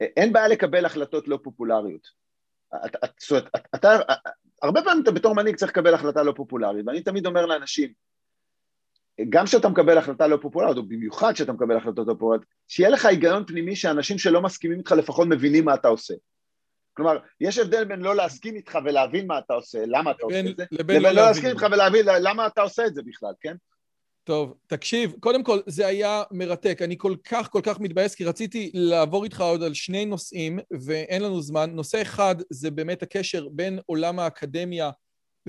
אין בעיה לקבל החלטות לא פופולריות. זאת אומרת, אתה, הרבה פעמים אתה בתור מנהיג צריך לקבל החלטה לא פופולרית, ואני תמיד אומר לאנשים, גם כשאתה מקבל החלטה לא פופולרית, או במיוחד כשאתה מקבל החלטות לא פופולריות, שיהיה לך היגיון פנימי שאנשים שלא מסכימים איתך לפחות מבינים מה אתה עושה. כלומר, יש הבדל בין לא להסכים איתך ולהבין מה אתה עושה, למה אתה לבין, עושה את זה, לבין, לבין לא, לא להסכים איתך ולהבין למה אתה עושה את זה בכלל, כן? טוב, תקשיב, קודם כל זה היה מרתק, אני כל כך כל כך מתבאס כי רציתי לעבור איתך עוד על שני נושאים ואין לנו זמן. נושא אחד זה באמת הקשר בין עולם האקדמיה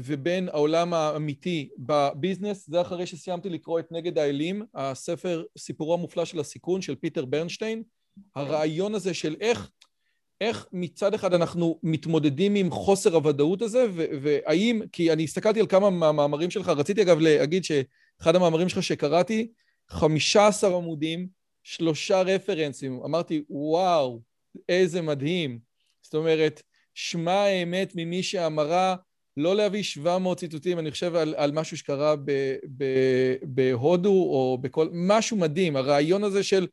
ובין העולם האמיתי בביזנס, זה אחרי שסיימתי לקרוא את נגד האלים, הספר סיפורו המופלא של הסיכון של פיטר ברנשטיין, הרעיון הזה של איך איך מצד אחד אנחנו מתמודדים עם חוסר הוודאות הזה, והאם, כי אני הסתכלתי על כמה מהמאמרים שלך, רציתי אגב להגיד שאחד המאמרים שלך שקראתי, 15 עמודים, שלושה רפרנסים, אמרתי, וואו, איזה מדהים. זאת אומרת, שמע האמת ממי שאמרה לא להביא 700 ציטוטים, אני חושב על, על משהו שקרה ב, ב, בהודו או בכל... משהו מדהים, הרעיון הזה של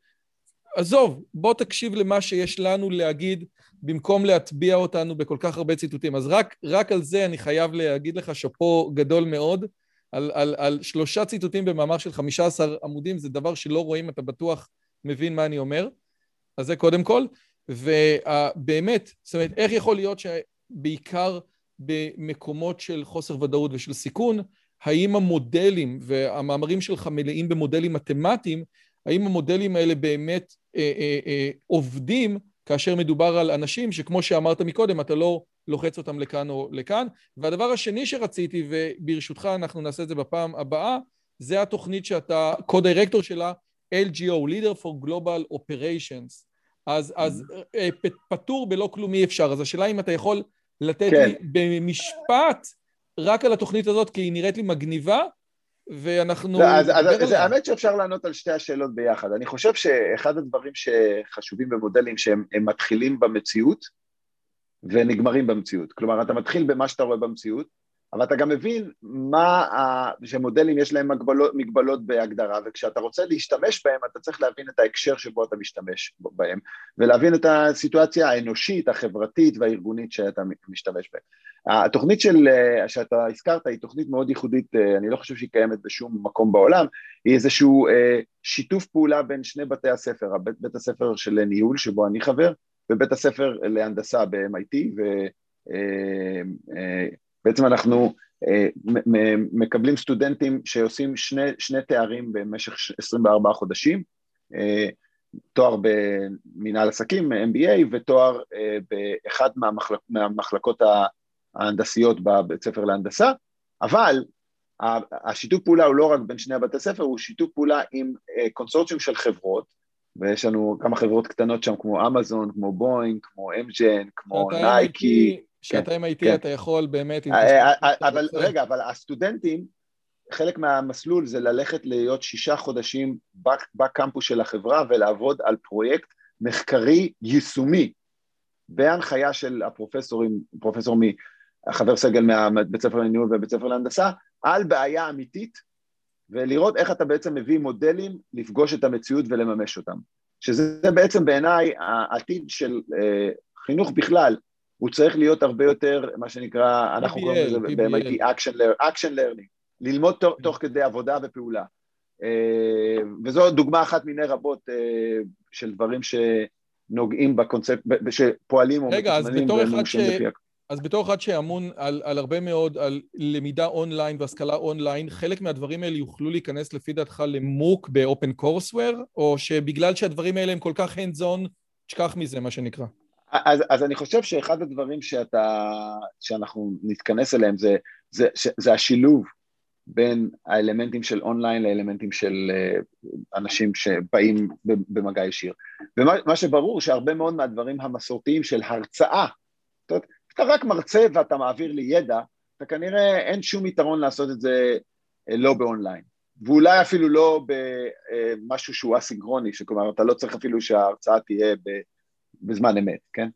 עזוב, בוא תקשיב למה שיש לנו להגיד במקום להטביע אותנו בכל כך הרבה ציטוטים. אז רק, רק על זה אני חייב להגיד לך שאפו גדול מאוד. על, על, על שלושה ציטוטים במאמר של 15 עמודים, זה דבר שלא רואים, אתה בטוח מבין מה אני אומר. אז זה קודם כל. ובאמת, זאת אומרת, איך יכול להיות שבעיקר במקומות של חוסר ודאות ושל סיכון, האם המודלים, והמאמרים שלך מלאים במודלים מתמטיים, האם המודלים האלה באמת אה, אה, אה, עובדים כאשר מדובר על אנשים שכמו שאמרת מקודם, אתה לא לוחץ אותם לכאן או לכאן. והדבר השני שרציתי, וברשותך אנחנו נעשה את זה בפעם הבאה, זה התוכנית שאתה co-director שלה, LGO, Leader for Global Operations. אז, אז אה, פטור בלא כלום אי אפשר. אז השאלה אם אתה יכול לתת כן. לי במשפט רק על התוכנית הזאת, כי היא נראית לי מגניבה, ואנחנו... לא, אז, אז, זה האמת שאפשר לענות על שתי השאלות ביחד. אני חושב שאחד הדברים שחשובים במודלים שהם מתחילים במציאות ונגמרים במציאות. כלומר, אתה מתחיל במה שאתה רואה במציאות, אבל אתה גם מבין מה, ה... שמודלים יש להם מגבלות, מגבלות בהגדרה, וכשאתה רוצה להשתמש בהם, אתה צריך להבין את ההקשר שבו אתה משתמש בהם, ולהבין את הסיטואציה האנושית, החברתית והארגונית שאתה משתמש בהם. התוכנית של, שאתה הזכרת היא תוכנית מאוד ייחודית, אני לא חושב שהיא קיימת בשום מקום בעולם, היא איזשהו אה, שיתוף פעולה בין שני בתי הספר, בית, בית הספר של ניהול שבו אני חבר, ובית הספר להנדסה ב-MIT, ו... בעצם אנחנו אה, מקבלים סטודנטים שעושים שני, שני תארים במשך 24 חודשים, אה, תואר במנהל עסקים, MBA, ותואר אה, באחד מהמחלק, מהמחלקות ההנדסיות בבית ספר להנדסה, אבל השיתוף פעולה הוא לא רק בין שני הבתי ספר, הוא שיתוף פעולה עם קונסורציום של חברות, ויש לנו כמה חברות קטנות שם כמו אמזון, כמו בואינג, כמו אמג'ן, כמו נייקי, כשאתה עם IT אתה יכול באמת... אה, אה, אבל רגע, אבל הסטודנטים, חלק מהמסלול זה ללכת להיות שישה חודשים בקמפוס של החברה ולעבוד על פרויקט מחקרי יישומי. בהנחיה של הפרופסורים, פרופסור מחבר סגל מהבית ספר לניהול ובית ספר להנדסה, על בעיה אמיתית ולראות איך אתה בעצם מביא מודלים לפגוש את המציאות ולממש אותם. שזה בעצם בעיניי העתיד של אה, חינוך בכלל, הוא צריך להיות הרבה יותר, מה שנקרא, אנחנו קוראים לזה ב-MIT action learning, ללמוד תוך כדי עבודה ופעולה. אה, וזו דוגמה אחת מיני רבות אה, של דברים שנוגעים בקונספט, שפועלים או מתוכננים ומאושרים לפי. אז בתור אחד שאמון על, על הרבה מאוד, על למידה אונליין והשכלה אונליין, חלק מהדברים האלה יוכלו להיכנס לפי דעתך למוק באופן קורסוור, או שבגלל שהדברים האלה הם כל כך hands on, תשכח מזה, מה שנקרא. אז, אז אני חושב שאחד הדברים שאתה, שאנחנו נתכנס אליהם זה, זה, זה השילוב בין האלמנטים של אונליין לאלמנטים של אה, אנשים שבאים במגע ישיר. ומה שברור שהרבה מאוד מהדברים המסורתיים של הרצאה, זאת אומרת, אתה רק מרצה ואתה מעביר לי ידע, אתה כנראה אין שום יתרון לעשות את זה אה, לא באונליין. ואולי אפילו לא במשהו שהוא אסינכרוני, שכלומר אתה לא צריך אפילו שההרצאה תהיה ב... בזמן אמת, כן?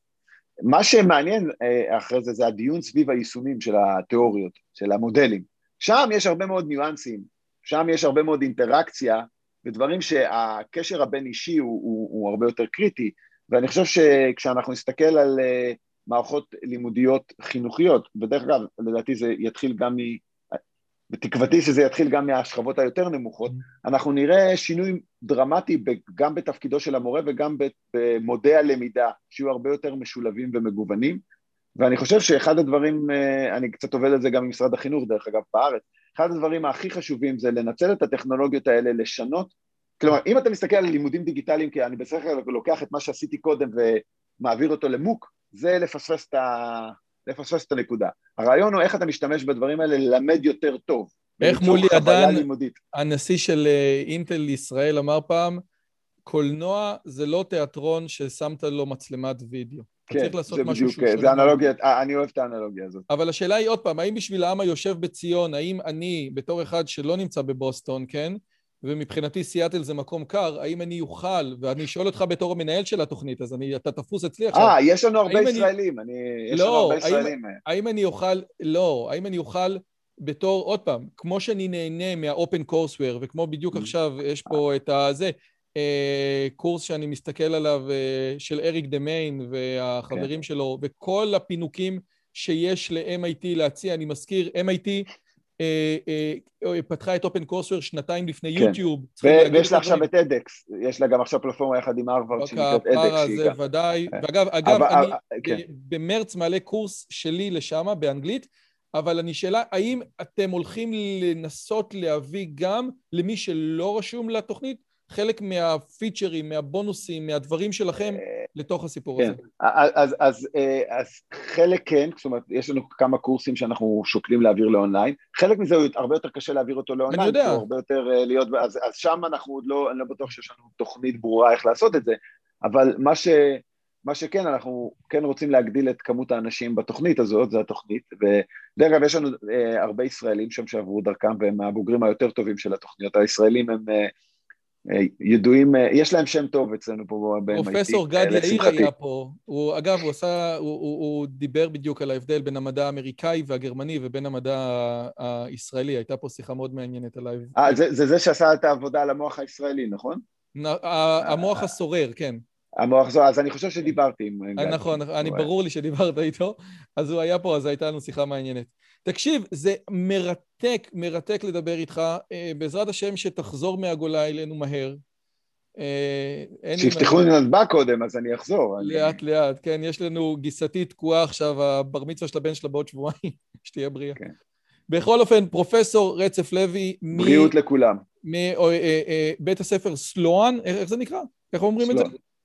מה שמעניין אה, אחרי זה, זה הדיון סביב היישומים של התיאוריות, של המודלים. שם יש הרבה מאוד ניואנסים, שם יש הרבה מאוד אינטראקציה, ודברים שהקשר הבין-אישי הוא, הוא, הוא הרבה יותר קריטי, ואני חושב שכשאנחנו נסתכל על uh, מערכות לימודיות חינוכיות, ודרך אגב, לדעתי זה יתחיל גם. בתקוותי שזה יתחיל גם מהשכבות היותר נמוכות, mm-hmm. אנחנו נראה שינוי דרמטי גם בתפקידו של המורה וגם במודי הלמידה, שיהיו הרבה יותר משולבים ומגוונים, ואני חושב שאחד הדברים, אה, אני קצת עובד על זה גם עם משרד החינוך דרך אגב בארץ, אחד הדברים הכי חשובים זה לנצל את הטכנולוגיות האלה, לשנות, כלומר אם אתה מסתכל על לימודים דיגיטליים, כי אני בסך הכל לוקח את מה שעשיתי קודם ומעביר אותו למוק, זה לפספס את, ה... לפספס את הנקודה. הרעיון הוא איך אתה משתמש בדברים האלה ללמד יותר טוב. איך מולי עדן, הנשיא של אה, אינטל ישראל אמר פעם, קולנוע זה לא תיאטרון ששמת לו מצלמת וידאו. כן, צריך לעשות זה משהו בדיוק, זה אנלוגיה, אה, אני אוהב את האנלוגיה הזאת. אבל השאלה היא עוד פעם, האם בשביל העם היושב בציון, האם אני, בתור אחד שלא נמצא בבוסטון, כן? ומבחינתי סיאטל זה מקום קר, האם אני אוכל, ואני שואל אותך בתור המנהל של התוכנית, אז אני, אתה תפוס אצלי עכשיו. אה, יש לנו הרבה ישראלים, אני... יש לא, לנו הרבה ישראלים. האם, האם אני אוכל, לא, האם אני אוכל בתור, עוד פעם, כמו שאני נהנה מהאופן קורסוור, וכמו בדיוק mm. עכשיו יש פה את הזה, אה, קורס שאני מסתכל עליו אה, של אריק דה מיין והחברים כן. שלו, וכל הפינוקים שיש ל-MIT להציע, אני מזכיר, MIT אה, פתחה את אופן קורסוור שנתיים לפני כן. יוטיוב. ויש לה עכשיו את אדקס, יש לה גם עכשיו פלטפורמה יחד עם הרווארד שנקראת אדקס. זה ודאי, ואגב, אגב, אני כן. במרץ מעלה קורס שלי לשם באנגלית, אבל אני שאלה, האם אתם הולכים לנסות להביא גם למי שלא רשום לתוכנית? חלק מהפיצ'רים, מהבונוסים, מהדברים שלכם לתוך הסיפור כן. הזה. אז, אז, אה, אז חלק כן, זאת אומרת, יש לנו כמה קורסים שאנחנו שוקלים להעביר לאונליין, חלק מזה הוא הרבה יותר קשה להעביר אותו לאונליין, אני יודע. הוא הרבה יותר אה, להיות, אז, אז שם אנחנו עוד לא, אני לא בטוח שיש לנו תוכנית ברורה איך לעשות את זה, אבל מה ש... מה שכן, אנחנו כן רוצים להגדיל את כמות האנשים בתוכנית הזאת, זו התוכנית, ודרך אגב, יש לנו אה, הרבה ישראלים שם שעברו דרכם, והם הבוגרים היותר טובים של התוכניות. הישראלים הם אה, ידועים, אה, יש להם שם טוב אצלנו פה ב-MIT. פרופסור גד יאיר היה פה, הוא, אגב, הוא עשה, הוא, הוא, הוא דיבר בדיוק על ההבדל בין המדע האמריקאי והגרמני ובין המדע הישראלי, הייתה פה שיחה מאוד מעניינת עליו. אה, זה, זה זה שעשה את העבודה על המוח הישראלי, נכון? המוח הסורר, כן. המוח זו, אז אני חושב שדיברתי עם גד. נכון, אני ברור לי שדיברת איתו, אז הוא היה פה, אז הייתה לנו שיחה מעניינת. תקשיב, זה מרתק, מרתק לדבר איתך. אה, בעזרת השם שתחזור מהגולה אלינו מהר. אה, שיפתחו לי נתב"ג קודם, אז אני אחזור. לאט לאט, כן, יש לנו גיסתי תקועה עכשיו, הבר מצווה של הבן שלה בעוד שבועיים, שתהיה בריאה. כן. בכל אופן, פרופסור רצף לוי, בריאות לכולם. מבית אה, הספר סלואן, איך זה נקרא? איך אומרים את זה?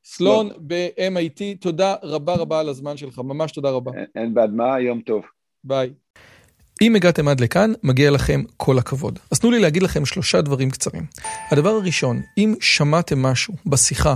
סלון ב-MIT, תודה רבה רבה על הזמן שלך, ממש תודה רבה. אין בעד מה, יום טוב. ביי. אם הגעתם עד לכאן, מגיע לכם כל הכבוד. אז תנו לי להגיד לכם שלושה דברים קצרים. הדבר הראשון, אם שמעתם משהו בשיחה